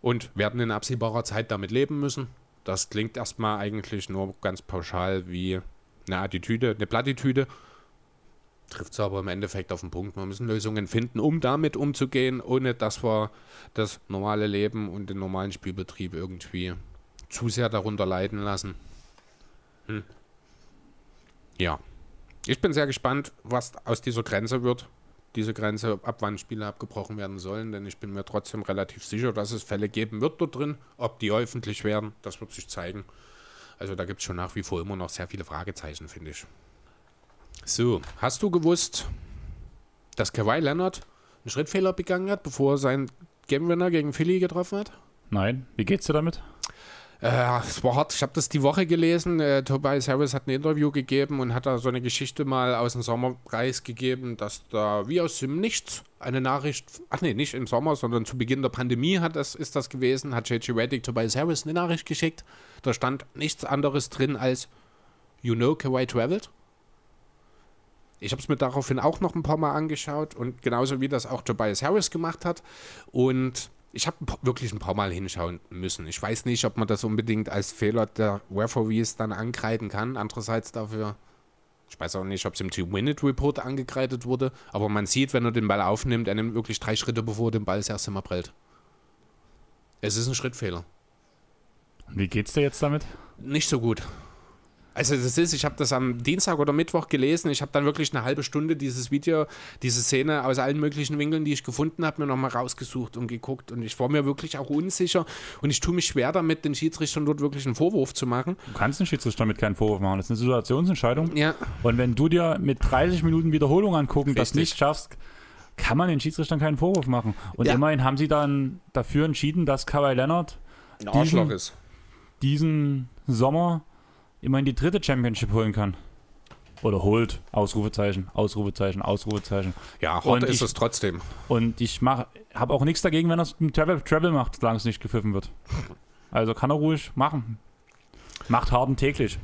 und werden in absehbarer Zeit damit leben müssen. Das klingt erstmal eigentlich nur ganz pauschal wie eine Attitüde, eine Plattitüde. Trifft es aber im Endeffekt auf den Punkt. Wir müssen Lösungen finden, um damit umzugehen, ohne dass wir das normale Leben und den normalen Spielbetrieb irgendwie zu sehr darunter leiden lassen. Hm. Ja. Ich bin sehr gespannt, was aus dieser Grenze wird diese Grenze, ab wann Spiele abgebrochen werden sollen, denn ich bin mir trotzdem relativ sicher, dass es Fälle geben wird dort drin. Ob die öffentlich werden, das wird sich zeigen. Also da gibt es schon nach wie vor immer noch sehr viele Fragezeichen, finde ich. So, hast du gewusst, dass Kawhi Leonard einen Schrittfehler begangen hat, bevor er seinen Game Winner gegen Philly getroffen hat?
Nein, wie geht's dir damit?
Äh, es war hart. Ich habe das die Woche gelesen. Äh, Tobias Harris hat ein Interview gegeben und hat da so eine Geschichte mal aus dem Sommerpreis gegeben, dass da wie aus dem Nichts eine Nachricht, ach nee, nicht im Sommer, sondern zu Beginn der Pandemie hat das, ist das gewesen, hat JJ Reddick Tobias Harris eine Nachricht geschickt. Da stand nichts anderes drin als You know Kawhi traveled. Ich habe es mir daraufhin auch noch ein paar Mal angeschaut und genauso wie das auch Tobias Harris gemacht hat. Und ich habe wirklich ein paar Mal hinschauen müssen. Ich weiß nicht, ob man das unbedingt als Fehler der Referees dann ankreiden kann. Andererseits dafür, ich weiß auch nicht, ob es im Two-Minute-Report angekreidet wurde, aber man sieht, wenn er den Ball aufnimmt, er nimmt wirklich drei Schritte, bevor er den Ball das erste Mal prellt. Es ist ein Schrittfehler.
Wie geht's dir jetzt damit?
Nicht so gut. Also das ist, ich habe das am Dienstag oder Mittwoch gelesen. Ich habe dann wirklich eine halbe Stunde dieses Video, diese Szene aus allen möglichen Winkeln, die ich gefunden habe, mir nochmal rausgesucht und geguckt. Und ich war mir wirklich auch unsicher. Und ich tue mich schwer damit, den Schiedsrichtern dort wirklich einen Vorwurf zu machen.
Du kannst den Schiedsrichter mit keinen Vorwurf machen. Das ist eine Situationsentscheidung.
Ja.
Und wenn du dir mit 30 Minuten Wiederholung angucken, Richtig. das nicht schaffst, kann man den Schiedsrichtern keinen Vorwurf machen. Und ja. immerhin haben sie dann dafür entschieden, dass Kawhi Leonard
diesen,
diesen Sommer immerhin die dritte Championship holen kann. Oder holt. Ausrufezeichen, Ausrufezeichen, Ausrufezeichen.
Ja, hart ist ich, es trotzdem.
Und ich habe auch nichts dagegen, wenn er es mit Travel, Travel macht, solange es nicht gepfiffen wird. Also kann er ruhig machen. Macht Harden täglich.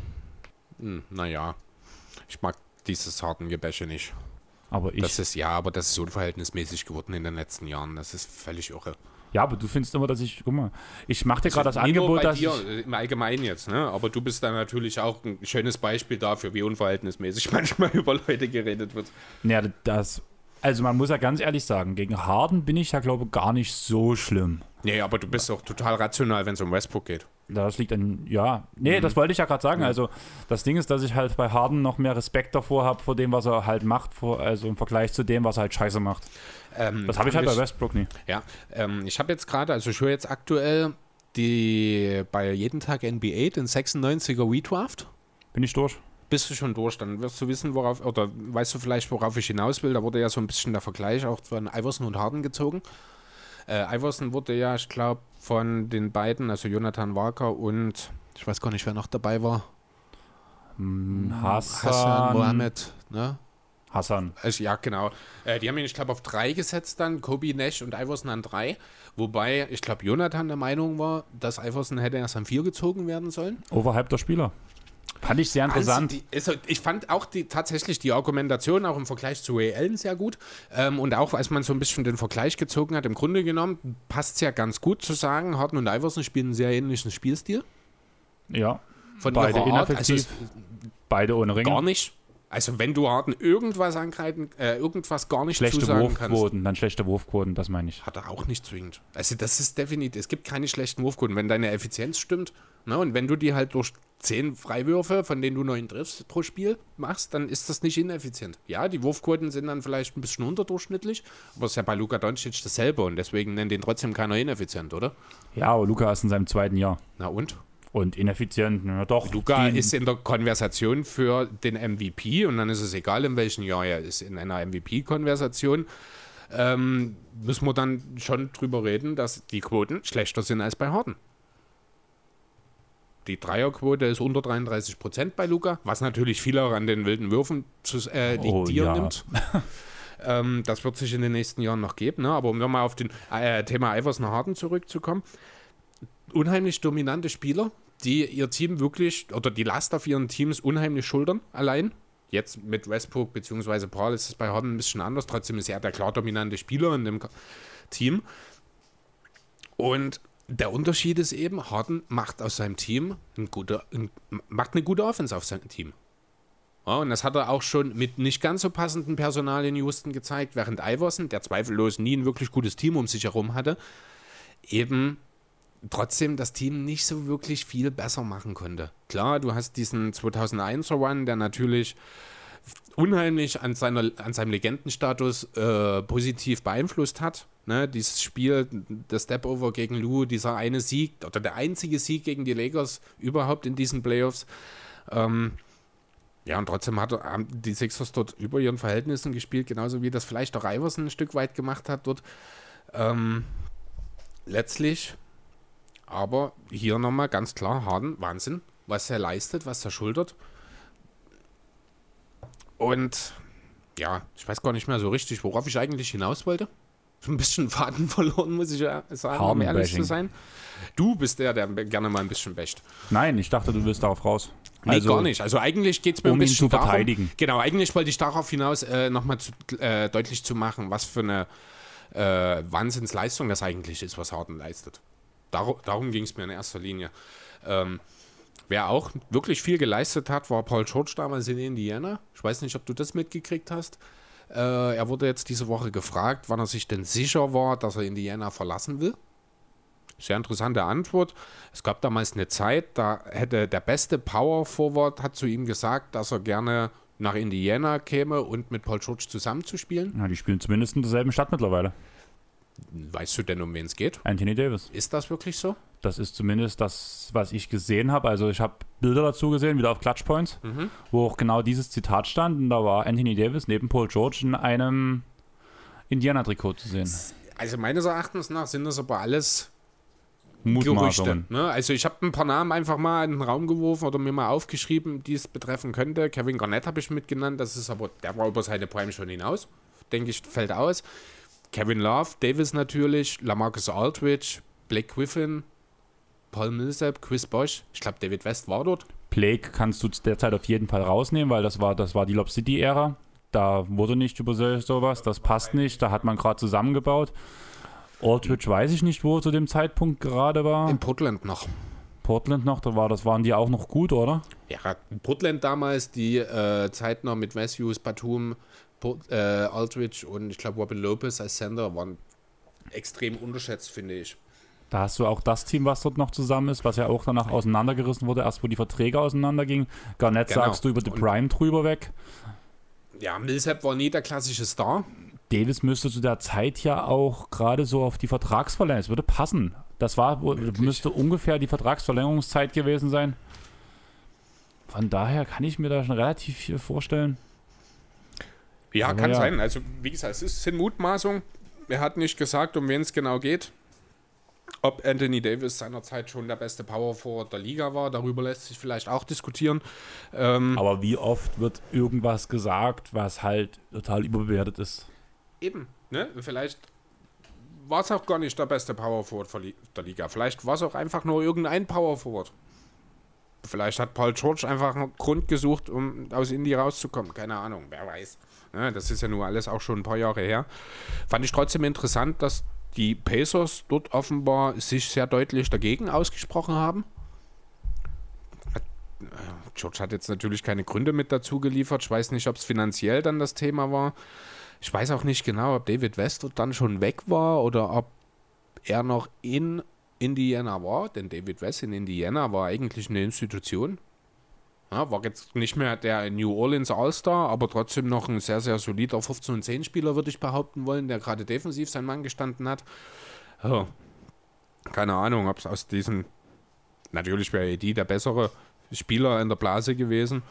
Hm, naja, ich mag dieses harten Gebäsche nicht.
Aber ich.
Das ist, ja, aber das ist unverhältnismäßig geworden in den letzten Jahren. Das ist völlig irre.
Ja, aber du findest immer, dass ich, guck mal, ich mache dir gerade das Angebot, dass dir,
ich, im Allgemeinen jetzt, ne? Aber du bist da natürlich auch ein schönes Beispiel dafür, wie unverhältnismäßig manchmal über Leute geredet wird.
Ja, das, also man muss ja ganz ehrlich sagen, gegen Harden bin ich ja glaube ich, gar nicht so schlimm.
Nee, aber du bist auch total rational, wenn es um Westbrook geht.
Das liegt an, ja. Nee, mhm. das wollte ich ja gerade sagen. Mhm. Also, das Ding ist, dass ich halt bei Harden noch mehr Respekt davor habe, vor dem, was er halt macht, vor, also im Vergleich zu dem, was er halt scheiße macht. Ähm, das habe ich halt bei Westbrook nie.
Ja, ähm, ich habe jetzt gerade, also ich höre jetzt aktuell die bei jeden Tag NBA den 96er Redraft.
Bin ich durch?
Bist du schon durch, dann wirst du wissen, worauf, oder weißt du vielleicht, worauf ich hinaus will. Da wurde ja so ein bisschen der Vergleich auch von Iverson und Harden gezogen. Äh, Iverson wurde ja, ich glaube, von den beiden, also Jonathan Walker und ich weiß gar nicht, wer noch dabei war.
Hm, Hassan, Hassan
Mohammed, ne?
Hassan.
Also, ja, genau. Äh, die haben ihn, ich glaube, auf drei gesetzt dann, Kobe, Nash und Iverson an drei. Wobei, ich glaube, Jonathan der Meinung war, dass Iverson hätte erst an vier gezogen werden sollen.
Overhyped der Spieler. Fand ich sehr interessant.
Also, die, also ich fand auch die, tatsächlich die Argumentation auch im Vergleich zu Ray Allen sehr gut. Ähm, und auch als man so ein bisschen den Vergleich gezogen hat, im Grunde genommen passt es ja ganz gut zu sagen, Harden und Iverson spielen einen sehr ähnlichen Spielstil.
Ja.
Von
beide
also
ineffektiv, beide ohne Ringe.
gar nicht. Also wenn du Harden irgendwas angreifen, äh, irgendwas gar nicht
Schlechte
zusagen kannst,
Wurfquoten, dann schlechte Wurfquoten, das meine ich.
hat er auch nicht zwingend. Also das ist definitiv, es gibt keine schlechten Wurfquoten. Wenn deine Effizienz stimmt, ne, und wenn du die halt durch zehn Freiwürfe, von denen du neun triffst pro Spiel, machst, dann ist das nicht ineffizient. Ja, die Wurfquoten sind dann vielleicht ein bisschen unterdurchschnittlich, aber es ist ja bei Luka Doncic dasselbe und deswegen nennt den trotzdem keiner ineffizient, oder?
Ja, aber Luca ist in seinem zweiten Jahr.
Na und?
Und ineffizient, ja doch. Die-
ist in der Konversation für den MVP und dann ist es egal, in welchem Jahr er ist. In einer MVP-Konversation ähm, müssen wir dann schon drüber reden, dass die Quoten schlechter sind als bei Harden. Die Dreierquote ist unter 33 Prozent bei Luca, was natürlich viel auch an den wilden Würfen zu, äh,
Oh,
die
ja.
nimmt. ähm, das wird sich in den nächsten Jahren noch geben. Ne? Aber um nochmal auf den äh, Thema Iverson Harden zurückzukommen, unheimlich dominante Spieler, die ihr Team wirklich oder die Last auf ihren Teams unheimlich schultern allein. Jetzt mit Westbrook bzw. Paul ist es bei Harden ein bisschen anders. Trotzdem ist er der klar dominante Spieler in dem Team. Und der Unterschied ist eben, Harden macht aus seinem Team ein guter, ein, macht eine gute Offense auf sein Team. Ja, und das hat er auch schon mit nicht ganz so passenden Personal in Houston gezeigt, während Iverson, der zweifellos nie ein wirklich gutes Team um sich herum hatte, eben trotzdem das Team nicht so wirklich viel besser machen konnte. Klar, du hast diesen 2001er Run, der natürlich unheimlich an, seiner, an seinem Legendenstatus äh, positiv beeinflusst hat. Ne, dieses Spiel, der Step-Over gegen Lou, dieser eine Sieg oder der einzige Sieg gegen die Lakers überhaupt in diesen Playoffs. Ähm, ja, und trotzdem hat, haben die Sixers dort über ihren Verhältnissen gespielt, genauso wie das vielleicht auch Iverson ein Stück weit gemacht hat dort. Ähm, letztlich, aber hier nochmal ganz klar, Harden, Wahnsinn, was er leistet, was er schultert. Und ja, ich weiß gar nicht mehr so richtig, worauf ich eigentlich hinaus wollte. So ein bisschen Faden verloren, muss ich ja sagen, um ehrlich zu sein. Du bist der, der gerne mal ein bisschen wäscht.
Nein, ich dachte, du willst darauf raus.
Nee, gar nicht. Also eigentlich geht es mir
um
ein
ihn
bisschen
zu verteidigen.
Darum, genau, eigentlich wollte ich darauf hinaus äh, nochmal äh, deutlich zu machen, was für eine äh, Wahnsinnsleistung das eigentlich ist, was Harden leistet. Dar darum ging es mir in erster Linie. Ähm, wer auch wirklich viel geleistet hat, war Paul George damals in Indiana. Ich weiß nicht, ob du das mitgekriegt hast. Äh, er wurde jetzt diese Woche gefragt, wann er sich denn sicher war, dass er Indiana verlassen will. Sehr interessante Antwort. Es gab damals eine Zeit, da hätte der beste Power Forward hat zu ihm gesagt, dass er gerne nach Indiana käme und mit Paul George zusammenzuspielen.
Ja, die spielen zumindest in derselben Stadt mittlerweile.
Weißt du denn, um wen es geht?
Anthony Davis.
Ist das wirklich so?
Das ist zumindest das, was ich gesehen habe. Also ich habe Bilder dazu gesehen, wieder auf Clutchpoints, wo auch genau dieses Zitat stand. Und da war Anthony Davis neben Paul George in einem Indiana-Trikot zu sehen.
Also meines Erachtens nach sind das aber alles Gerüchte. Ne? Also ich habe ein paar Namen einfach mal in den Raum geworfen oder mir mal aufgeschrieben, die es betreffen könnte. Kevin Garnett habe ich mitgenannt, das ist aber, der war über seine Prime schon hinaus. Denke ich, fällt aus. Kevin Love, Davis natürlich, Lamarcus Aldridge, Blake Griffin, Paul Millsap, Chris Bosch. Ich glaube, David West war dort.
Blake kannst du derzeit auf jeden Fall rausnehmen, weil das war, das war die Lob City-Ära. Da wurde nicht über so- sowas, das passt nicht, da hat man gerade zusammengebaut. Aldridge weiß ich nicht, wo er zu dem Zeitpunkt gerade war.
In Portland noch.
Portland noch, da war, das waren die auch noch gut, oder?
Ja, in Portland damals, die äh, Zeit noch mit Matthews, Batum, äh, Aldridge und ich glaube Robin Lopez als Sender waren extrem unterschätzt, finde ich.
Da hast du auch das Team, was dort noch zusammen ist, was ja auch danach auseinandergerissen wurde, erst wo die Verträge auseinandergingen. Garnett
Genau.
sagst du über die Prime drüber weg.
Ja, Millsap war nie der klassische Star.
Davis müsste zu der Zeit ja auch gerade so auf die Vertragsverlängerung, es würde passen. Das war, müsste ungefähr die Vertragsverlängerungszeit gewesen sein. Von daher kann ich mir da schon relativ viel vorstellen.
Ja,
Aber
kann
ja.
sein. Also, wie gesagt, es ist- sind Mutmaßungen. Er hat nicht gesagt, um wen es genau geht. Ob Anthony Davis seinerzeit schon der beste Power Forward der Liga war, darüber lässt sich vielleicht auch diskutieren. Ähm,
Aber wie oft wird irgendwas gesagt, was halt total überbewertet ist?
Eben, ne? Vielleicht war es auch gar nicht der beste Power Forward der Liga. Vielleicht war es auch einfach nur irgendein Power Forward. Vielleicht hat Paul George einfach einen Grund gesucht, um aus Indie rauszukommen. Keine Ahnung, wer weiß. Ja, das ist ja nur alles auch schon ein paar Jahre her. Fand ich trotzdem interessant, dass die Pacers dort offenbar sich sehr deutlich dagegen ausgesprochen haben. George hat jetzt natürlich keine Gründe mit dazu geliefert. Ich weiß nicht, ob es finanziell dann das Thema war. Ich weiß auch nicht genau, ob David West dann schon weg war oder ob er noch in Indiana war. Denn David West in Indiana war eigentlich eine Institution. Ja, war jetzt nicht mehr der New Orleans All-Star, aber trotzdem noch ein sehr, sehr solider 15- und 10-Spieler, würde ich behaupten wollen, der gerade defensiv sein Mann gestanden hat. Ja. Keine Ahnung, ob es aus diesem. Natürlich wäre AD der bessere Spieler in der Blase gewesen.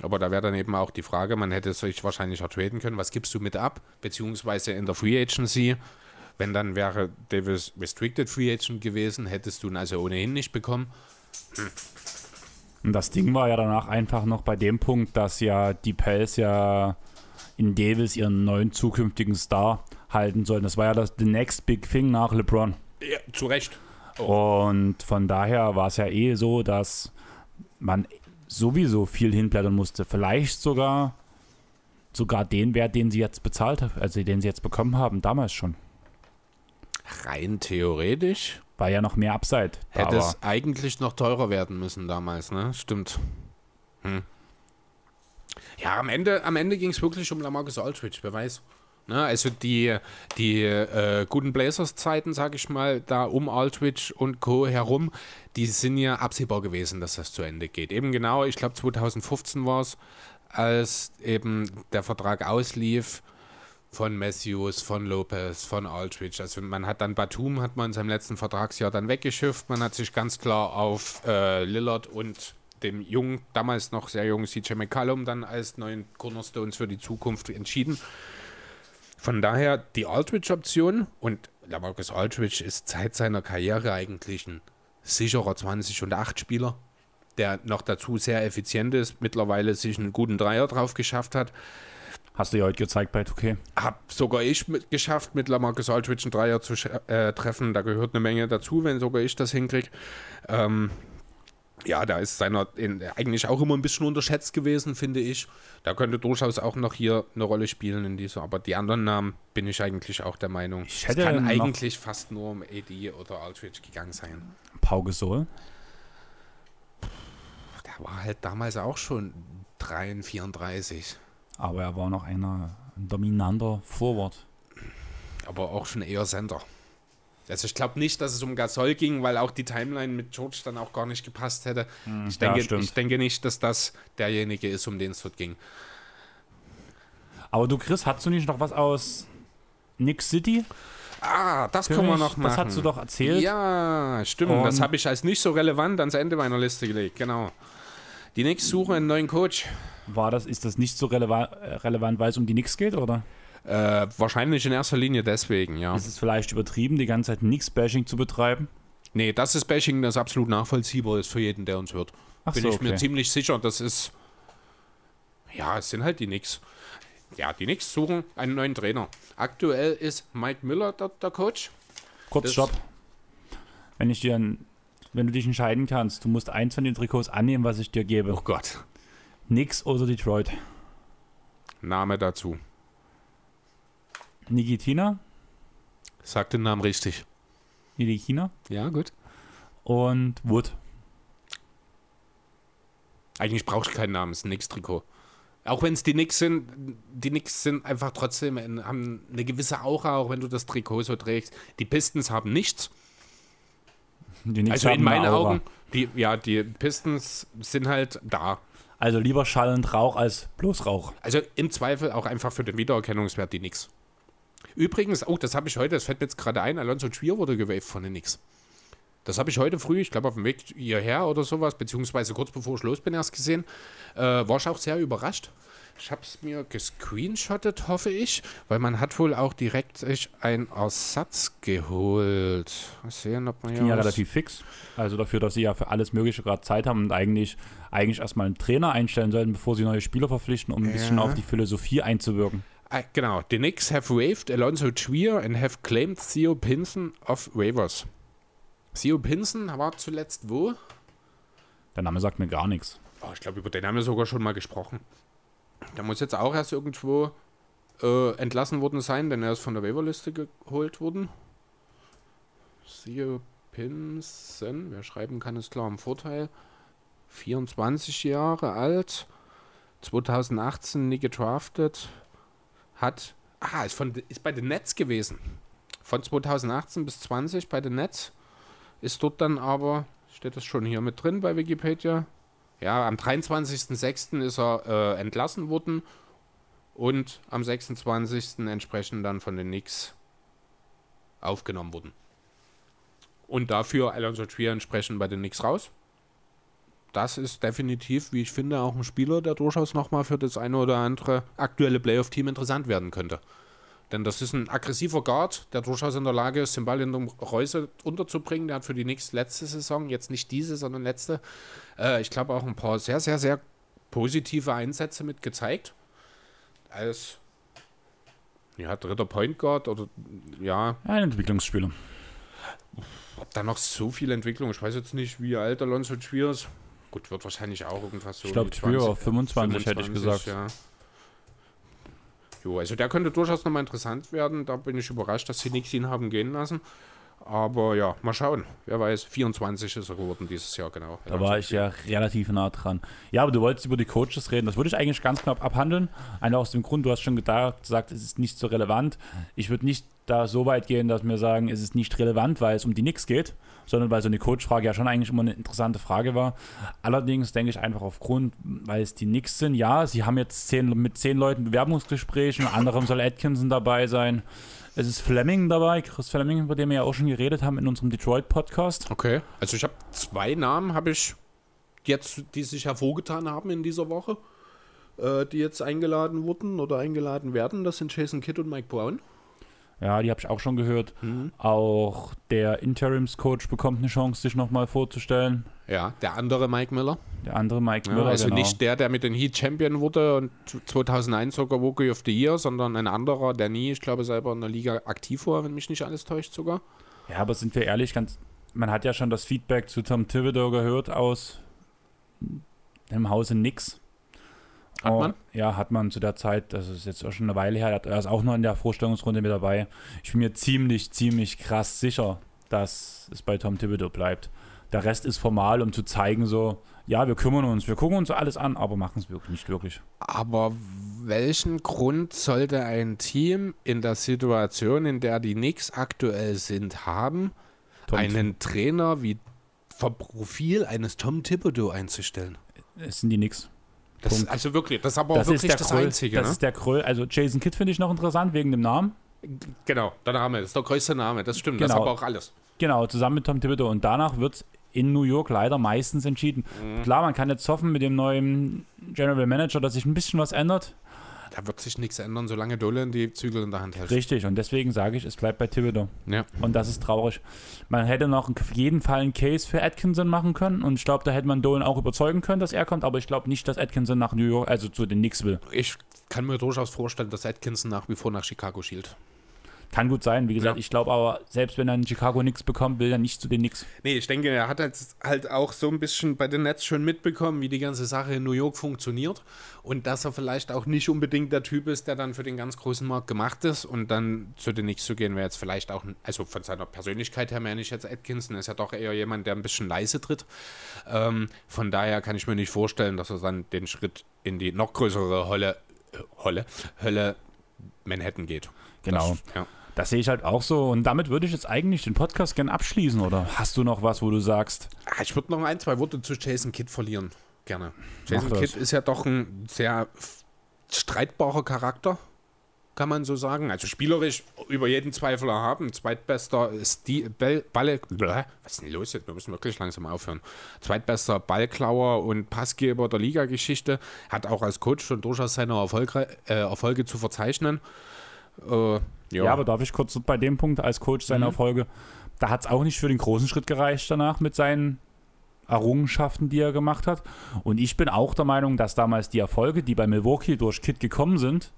Aber da wäre dann eben auch die Frage, man hätte sich wahrscheinlich ertraden können, was gibst du mit ab, beziehungsweise in der Free Agency, wenn dann wäre Davis Restricted Free Agent gewesen, hättest du ihn also ohnehin nicht bekommen.
Hm. Und das Ding war ja danach einfach noch bei dem Punkt, dass ja die Pels ja in Davis ihren neuen zukünftigen Star halten sollen. Das war ja das the next big thing nach LeBron.
Ja, zu Recht.
Oh. Und von daher war es ja eh so, dass man sowieso viel hinblättern musste. Vielleicht sogar sogar den Wert, den sie jetzt bezahlt haben, also den sie jetzt bekommen haben, damals schon.
Rein theoretisch.
War ja noch mehr Upside.
Hätte es eigentlich noch teurer werden müssen damals, ne? Stimmt. Hm. Ja, am Ende, am Ende ging es wirklich um Lamarcus Aldridge, wer weiß. Ne, also die, die äh, guten Blazers-Zeiten, sage ich mal, da um Aldridge und Co. herum, die sind ja absehbar gewesen, dass das zu Ende geht. Eben genau, ich glaube 2015 war es, als eben der Vertrag auslief von Matthews, von Lopez, von Aldridge. Also man hat dann Batum, hat man in seinem letzten Vertragsjahr dann weggeschifft. Man hat sich ganz klar auf äh, Lillard und dem jungen, damals noch sehr jungen CJ McCallum dann als neuen Cornerstones für die Zukunft entschieden. Von daher die Aldridge-Option und Lamarcus Aldridge ist seit seiner Karriere eigentlich ein sicherer 20 und 8 Spieler, der noch dazu sehr effizient ist, mittlerweile sich einen guten Dreier drauf geschafft hat.
Hast du ja heute gezeigt bei 2K.
Hab sogar ich mit, geschafft, mit Lamarcus Aldridge einen Dreier zu äh, treffen. Da gehört eine Menge dazu, wenn sogar ich das hinkriege. Ähm, ja, da ist seiner in, eigentlich auch immer ein bisschen unterschätzt gewesen, finde ich. Da könnte durchaus auch noch hier eine Rolle spielen in dieser. Aber die anderen Namen bin ich eigentlich auch der Meinung.
Ich hätte es kann
eigentlich fast nur um AD oder Aldridge gegangen sein.
Pau Gasol?
Der war halt damals auch schon 33, 34.
Aber er war noch einer, ein dominanter Forward.
Aber auch schon eher Center. Also ich glaube nicht, dass es um Gasol ging, weil auch die Timeline mit George dann auch gar nicht gepasst hätte. Hm, ich, denke, ja, ich denke nicht, dass das derjenige ist, um den es dort ging.
Aber du, Chris, hast du nicht noch was aus Nick City?
Ah, das können wir noch machen.
Das hast du doch erzählt.
Ja, stimmt. Und das habe ich als nicht so relevant ans Ende meiner Liste gelegt. Genau. Die Knicks suchen einen neuen Coach.
War das, ist das nicht so relevant, relevant weil es um die Knicks geht, oder?
Äh, wahrscheinlich in erster Linie deswegen, ja.
Ist es vielleicht übertrieben, die ganze Zeit nichts Bashing zu betreiben?
Nee, das ist Bashing, das absolut nachvollziehbar ist für jeden, der uns hört. Ach Bin so, ich okay. mir ziemlich sicher, das ist. Ja, es sind halt die Knicks. Ja, die Knicks suchen einen neuen Trainer. Aktuell ist Mike Miller der, der Coach.
Kurz, Stopp. Wenn ich dir ein, wenn du dich entscheiden kannst, du musst eins von den Trikots annehmen, was ich dir gebe.
Oh Gott.
Nix oder Detroit.
Name dazu.
Nikitina.
Sag den Namen richtig.
Nikitina.
Ja, gut.
Und Wood.
Eigentlich brauchst du keinen Namen, es ist ein Nix-Trikot. Auch wenn es die Knicks sind, die Knicks sind einfach trotzdem, in, haben eine gewisse Aura, auch wenn du das Trikot so trägst. Die Pistons haben nichts. also in meinen Augen, die, ja, die Pistons sind halt da.
Also lieber Schall und Rauch als bloß Rauch.
Also im Zweifel auch einfach für den Wiedererkennungswert die Knicks. Übrigens, oh, das habe ich heute, das fällt mir jetzt gerade ein, Alonso Trier wurde gewaved von den Knicks. Das habe ich heute früh, ich glaube auf dem Weg hierher oder sowas, beziehungsweise kurz bevor ich los bin erst gesehen. Äh, war ich auch sehr überrascht. Ich habe es mir gescreenshottet, hoffe ich, weil man hat wohl auch direkt sich einen Ersatz geholt.
Mal sehen, ob man ja relativ fix. Also dafür, dass sie ja für alles Mögliche gerade Zeit haben und eigentlich, eigentlich erstmal einen Trainer einstellen sollten, bevor sie neue Spieler verpflichten, um ein ja. bisschen auf die Philosophie einzuwirken.
Ah, genau, the Knicks have waived Alonso Trier and have claimed Theo Pinson of waivers. Theo Pinson war zuletzt wo?
Der Name sagt mir gar nichts.
Oh, ich glaube, über den haben wir sogar schon mal gesprochen. Der muss jetzt auch erst irgendwo äh, entlassen worden sein, denn er ist von der Waiverliste geholt worden. Siehe Pinson, wer schreiben kann, ist klar im Vorteil. 24 Jahre alt, 2018 nie gedraftet, hat, ah, ist, von, ist bei den Nets gewesen. Von 2018 bis 20 bei den Nets. Ist dort dann aber, steht das schon hier mit drin bei Wikipedia? Ja, am 23.06. ist er äh, entlassen worden und am 26. entsprechend dann von den Knicks aufgenommen worden. Und dafür Alonso Trier entsprechend bei den Knicks raus. Das ist definitiv, wie ich finde, auch ein Spieler, der durchaus nochmal für das eine oder andere aktuelle Playoff-Team interessant werden könnte. Denn das ist ein aggressiver Guard, der durchaus in der Lage ist, den Ball in der Reuse unterzubringen. Der hat für die Knicks letzte Saison, jetzt nicht diese, sondern letzte, äh, ich glaube auch ein paar sehr, sehr, sehr positive Einsätze mit gezeigt als ja, dritter Point Guard oder ja.
Ein Entwicklungsspieler.
Ob da noch so viel Entwicklung, ich weiß jetzt nicht, wie alt Alonso Trier ist. Gut, wird wahrscheinlich auch irgendwas so.
Ich glaube, Trier 25, 25, hätte ich gesagt.
Ja. Jo, also der könnte durchaus nochmal interessant werden. Da bin ich überrascht, dass sie nichts ihn haben gehen lassen. Aber ja, mal schauen. Wer weiß, 24 ist er geworden dieses Jahr, genau.
Da war ich ja relativ nah dran. Ja, aber du wolltest über die Coaches reden. Das würde ich eigentlich ganz knapp abhandeln. Einer aus dem Grund, du hast schon gedacht, gesagt, es ist nicht so relevant. Ich würde nicht da so weit gehen, dass wir sagen, es ist nicht relevant, weil es um die Nix geht, sondern weil so eine Coach-Frage ja schon eigentlich immer eine interessante Frage war. Allerdings denke ich einfach aufgrund, weil es die Nix sind, ja, sie haben jetzt zehn, mit zehn Leuten Bewerbungsgespräche, unter anderem soll Atkinson dabei sein. Es ist Fleming dabei, Chris Fleming, über den wir ja auch schon geredet haben in unserem Detroit-Podcast.
Okay, also ich habe zwei Namen, habe ich jetzt, die sich hervorgetan haben in dieser Woche, äh, die jetzt eingeladen wurden oder eingeladen werden. Das sind Jason Kidd und Mike Brown.
Ja, die habe ich auch schon gehört. Mhm. Auch der Interims-Coach bekommt eine Chance, sich nochmal vorzustellen.
Ja, der andere Mike Miller.
Der andere Mike
ja,
Miller,
Also genau. nicht der, der mit den Heat Champion wurde und 2001 sogar Rookie of the Year, sondern ein anderer, der nie, ich glaube, selber in der Liga aktiv war, wenn mich nicht alles täuscht sogar.
Ja, aber sind wir ehrlich, ganz, man hat ja schon das Feedback zu Tom Thibodeau gehört aus dem Hause Nix.
Hat man?
Oh, ja, hat man zu der Zeit, das ist jetzt auch schon eine Weile her, er ist auch noch in der Vorstellungsrunde mit dabei. Ich bin mir ziemlich, ziemlich krass sicher, dass es bei Tom Thibodeau bleibt. Der Rest ist formal, um zu zeigen, so, ja, wir kümmern uns, wir gucken uns alles an, aber machen es wirklich nicht wirklich.
Aber welchen Grund sollte ein Team in der Situation, in der die Knicks aktuell sind, haben, Tom einen Trainer wie vom Profil eines Tom Thibodeau einzustellen?
Es sind die Knicks.
Das, also wirklich, das ist aber das wirklich das Kröll, Einzige.
Das
ne?
ist der Kröll. Also Jason Kidd finde ich noch interessant wegen dem Namen.
Genau, der Name, das ist der größte Name, das stimmt, genau. das ist aber auch alles.
Genau, zusammen mit Tom Thibodeau. Und danach wird es in New York leider meistens entschieden. Mhm. Klar, man kann jetzt hoffen mit dem neuen General Manager, dass sich ein bisschen was ändert.
Da wird sich nichts ändern, solange Dolan die Zügel in der Hand hält.
Richtig, und deswegen sage ich, es bleibt bei Thibodeau.
Ja.
Und das ist traurig. Man hätte noch auf jeden Fall einen Case für Atkinson machen können und ich glaube, da hätte man Dolan auch überzeugen können, dass er kommt, aber ich glaube nicht, dass Atkinson nach New York, also zu den Knicks will.
Ich kann mir durchaus vorstellen, dass Atkinson nach wie vor nach Chicago schielt.
Kann gut sein, wie gesagt, ja. ich glaube aber, selbst wenn er in Chicago nichts bekommt, will er nicht zu den Knicks.
Nee, ich denke, er hat jetzt halt auch so ein bisschen bei den Nets schon mitbekommen, wie die ganze Sache in New York funktioniert und dass er vielleicht auch nicht unbedingt der Typ ist, der dann für den ganz großen Markt gemacht ist und dann zu den Knicks zu gehen, wäre jetzt vielleicht auch, also von seiner Persönlichkeit her meine ich jetzt Atkinson, ist ja doch eher jemand, der ein bisschen leise tritt. Ähm, von daher kann ich mir nicht vorstellen, dass er dann den Schritt in die noch größere Hölle, äh, Hölle, Hölle Manhattan geht.
Genau. Das, ja. Das sehe ich halt auch so. Und damit würde ich jetzt eigentlich den Podcast gerne abschließen. Oder hast du noch was, wo du sagst?
Ah, ich würde noch ein, zwei Worte zu Jason Kidd verlieren. Gerne. Jason Kidd ist ja doch ein sehr streitbarer Charakter, kann man so sagen. Also spielerisch über jeden Zweifel erhaben. Zweitbester Sti Ball, Balle. Was ist denn los jetzt? Wir müssen wirklich langsam aufhören. Zweitbester Ballklauer und Passgeber der Liga-Geschichte. Hat auch als Coach schon durchaus seine Erfolge, äh, Erfolge zu verzeichnen.
Äh, ja. ja, aber darf ich kurz bei dem Punkt als Coach seine mhm. Erfolge, da hat es auch nicht für den großen Schritt gereicht danach mit seinen Errungenschaften, die er gemacht hat. Und ich bin auch der Meinung, dass damals die Erfolge, die bei Milwaukee durch Kit gekommen sind,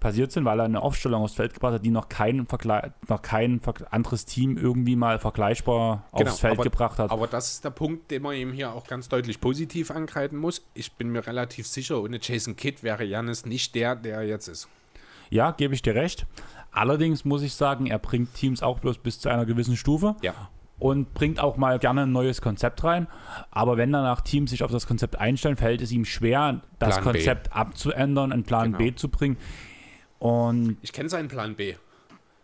passiert sind, weil er eine Aufstellung aufs Feld gebracht hat, die noch kein, Vergle noch kein anderes Team irgendwie mal vergleichbar
Genau,
aufs Feld
aber-
gebracht hat.
Aber das ist der Punkt, den man ihm hier auch ganz deutlich positiv angreifen muss. Ich bin mir relativ sicher, ohne Jason Kidd wäre Janis nicht der, der er jetzt ist.
Ja, gebe ich dir recht. Allerdings muss ich sagen, er bringt Teams auch bloß bis zu einer gewissen Stufe
Ja.
und bringt auch mal gerne ein neues Konzept rein. Aber wenn danach Teams sich auf das Konzept einstellen, fällt es ihm schwer, das
Plan B.
Konzept abzuändern, einen Plan
Genau.
B zu bringen. Und
Ich kenne seinen Plan B.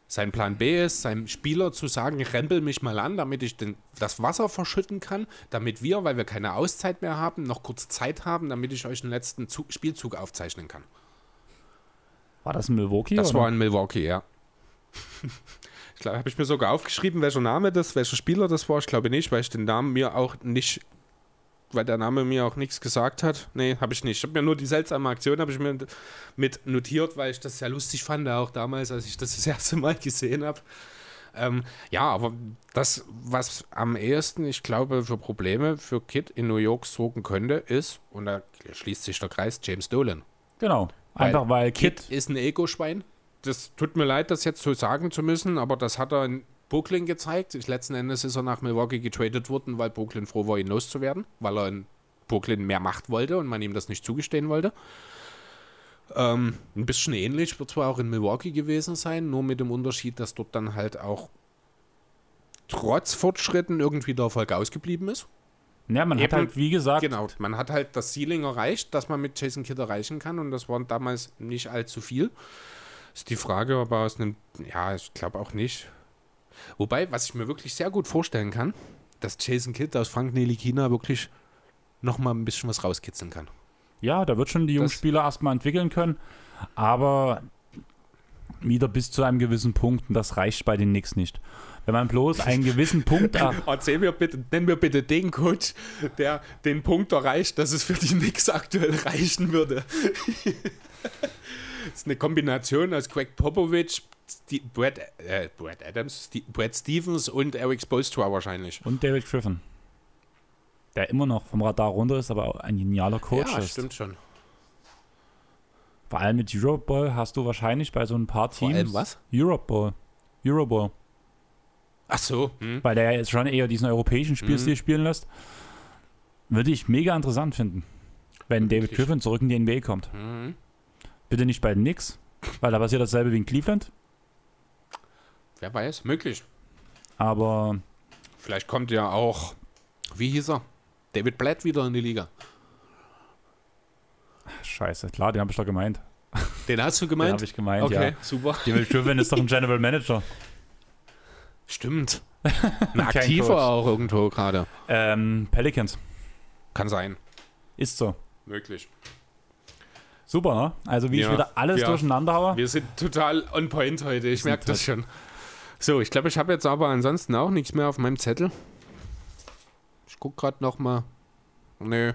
Sein Plan B ist, seinem Spieler zu sagen, rempel mich mal an, damit ich den, das Wasser verschütten kann, damit wir, weil wir keine Auszeit mehr haben, noch kurz Zeit haben, damit ich euch den letzten Zug, Spielzug aufzeichnen kann.
war das in Milwaukee?
Das
oder?
war in Milwaukee, ja. ich glaube, habe ich mir sogar aufgeschrieben, welcher Name das, welcher Spieler das war. Ich glaube nicht, weil ich den Namen mir auch nicht, weil der Name mir auch nichts gesagt hat. Nee, habe ich nicht. Ich habe mir nur die seltsame Aktion habe ich mir mit notiert, weil ich das sehr lustig fand, auch damals, als ich das das erste Mal gesehen habe. Ähm, ja, aber das, was am ehesten, ich glaube, für Probleme für Kid in New York sorgen könnte, ist, und da schließt sich der Kreis, James Dolan.
Genau. Einfach weil Kid,
Kid ist ein Ego-Schwein. Das tut mir leid, das jetzt so sagen zu müssen, aber das hat er in Brooklyn gezeigt. Letzten Endes ist er nach Milwaukee getradet worden, weil Brooklyn froh war, ihn loszuwerden, weil er in Brooklyn mehr Macht wollte und man ihm das nicht zugestehen wollte. Ähm, ein bisschen ähnlich wird zwar auch in Milwaukee gewesen sein, nur mit dem Unterschied, dass dort dann halt auch trotz Fortschritten irgendwie der Erfolg ausgeblieben ist.
ja, man hat
Eben-
halt, wie gesagt,
Genau, man hat halt das Ceiling erreicht, das man mit Jason Kidd erreichen kann und das waren damals nicht allzu viel. Ist die Frage, ob er aus einem, ja, ich glaube auch nicht. Wobei, was ich mir wirklich sehr gut vorstellen kann, dass Jason Kidd aus Frank Nelikina wirklich nochmal ein bisschen was rauskitzeln kann.
ja, da wird schon die jungen
Das-
Spieler erstmal entwickeln können, aber wieder bis zu einem gewissen Punkt und das reicht bei den Knicks nicht. Wenn man bloß einen gewissen Punkt er
Erzähl mir bitte, nenn mir bitte den Coach, der den Punkt erreicht, dass es für die Knicks aktuell reichen würde. das ist eine Kombination aus Greg Popovich, Sti- Brad, äh, Brad Adams, Sti- Brad Stevens und Eric Spoelstra wahrscheinlich.
und David Griffin, der immer noch vom Radar runter ist, aber auch ein genialer Coach
ja,
ist.
stimmt schon.
Vor allem mit Europe Ball hast du wahrscheinlich bei so ein paar
Vor
Teams.
allem was?
Europe Ball. Euroball.
Ach so. Hm.
Weil der jetzt schon eher diesen europäischen Spielstil spielen lässt. Würde ich mega interessant finden, wenn David. Griffin zurück in die NBA kommt.
Mhm.
Bitte nicht bei den Knicks, weil da passiert dasselbe wie in Cleveland.
Wer weiß, möglich.
Aber
Vielleicht kommt ja auch, wie hieß er? David Blatt wieder in die Liga.
scheiße, klar, den habe ich doch gemeint.
Den hast du
Den
gemeint?
habe ich gemeint,
okay,
ja.
super.
David Griffin ist doch ein General Manager.
Stimmt. Ein aktiver auch irgendwo gerade.
Ähm, Pelicans.
Kann sein.
Ist so.
Möglich.
Super, ne? Also wie ich
Ja,
wieder alles
ja.
durcheinander haue.
Wir sind total on point heute. Ich merke das schon. So, ich glaube, ich habe jetzt aber ansonsten auch nichts mehr auf meinem Zettel. Ich gucke gerade noch mal. Nö.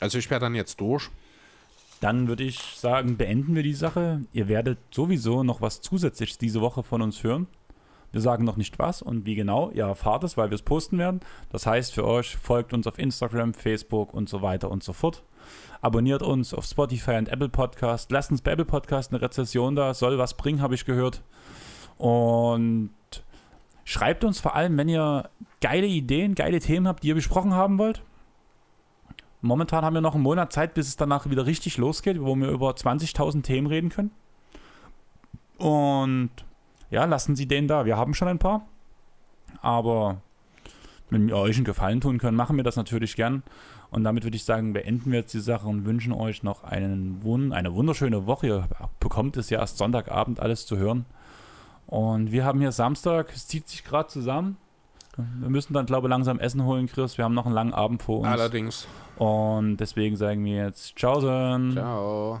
Also ich wäre dann jetzt durch.
Dann würde ich sagen, beenden wir die Sache. Ihr werdet sowieso noch was Zusätzliches diese Woche von uns hören. Wir sagen noch nicht was und wie genau. Ihr erfahrt es, weil wir es posten werden. Das heißt für euch, folgt uns auf Instagram, Facebook und so weiter und so fort. Abonniert uns auf Spotify und Apple Podcast. Lasst uns bei Apple Podcast eine Rezession da. Soll was bringen, habe ich gehört. Und schreibt uns vor allem, wenn ihr geile Ideen, geile Themen habt, die ihr besprochen haben wollt. Momentan haben wir noch einen Monat Zeit, bis es danach wieder richtig losgeht, wo wir über 20.000 Themen reden können. Und ja, lassen Sie den da. Wir haben schon ein paar. Aber wenn wir euch einen Gefallen tun können, machen wir das natürlich gern. Und damit würde ich sagen, beenden wir jetzt die Sache und wünschen euch noch einen, eine wunderschöne Woche. Ihr bekommt es ja erst Sonntagabend alles zu hören. Und wir haben hier Samstag, es zieht sich gerade zusammen. Wir müssen dann, glaube ich, langsam Essen holen, Chris. Wir haben noch einen langen Abend vor uns.
Allerdings.
Und deswegen sagen wir jetzt
Ciao.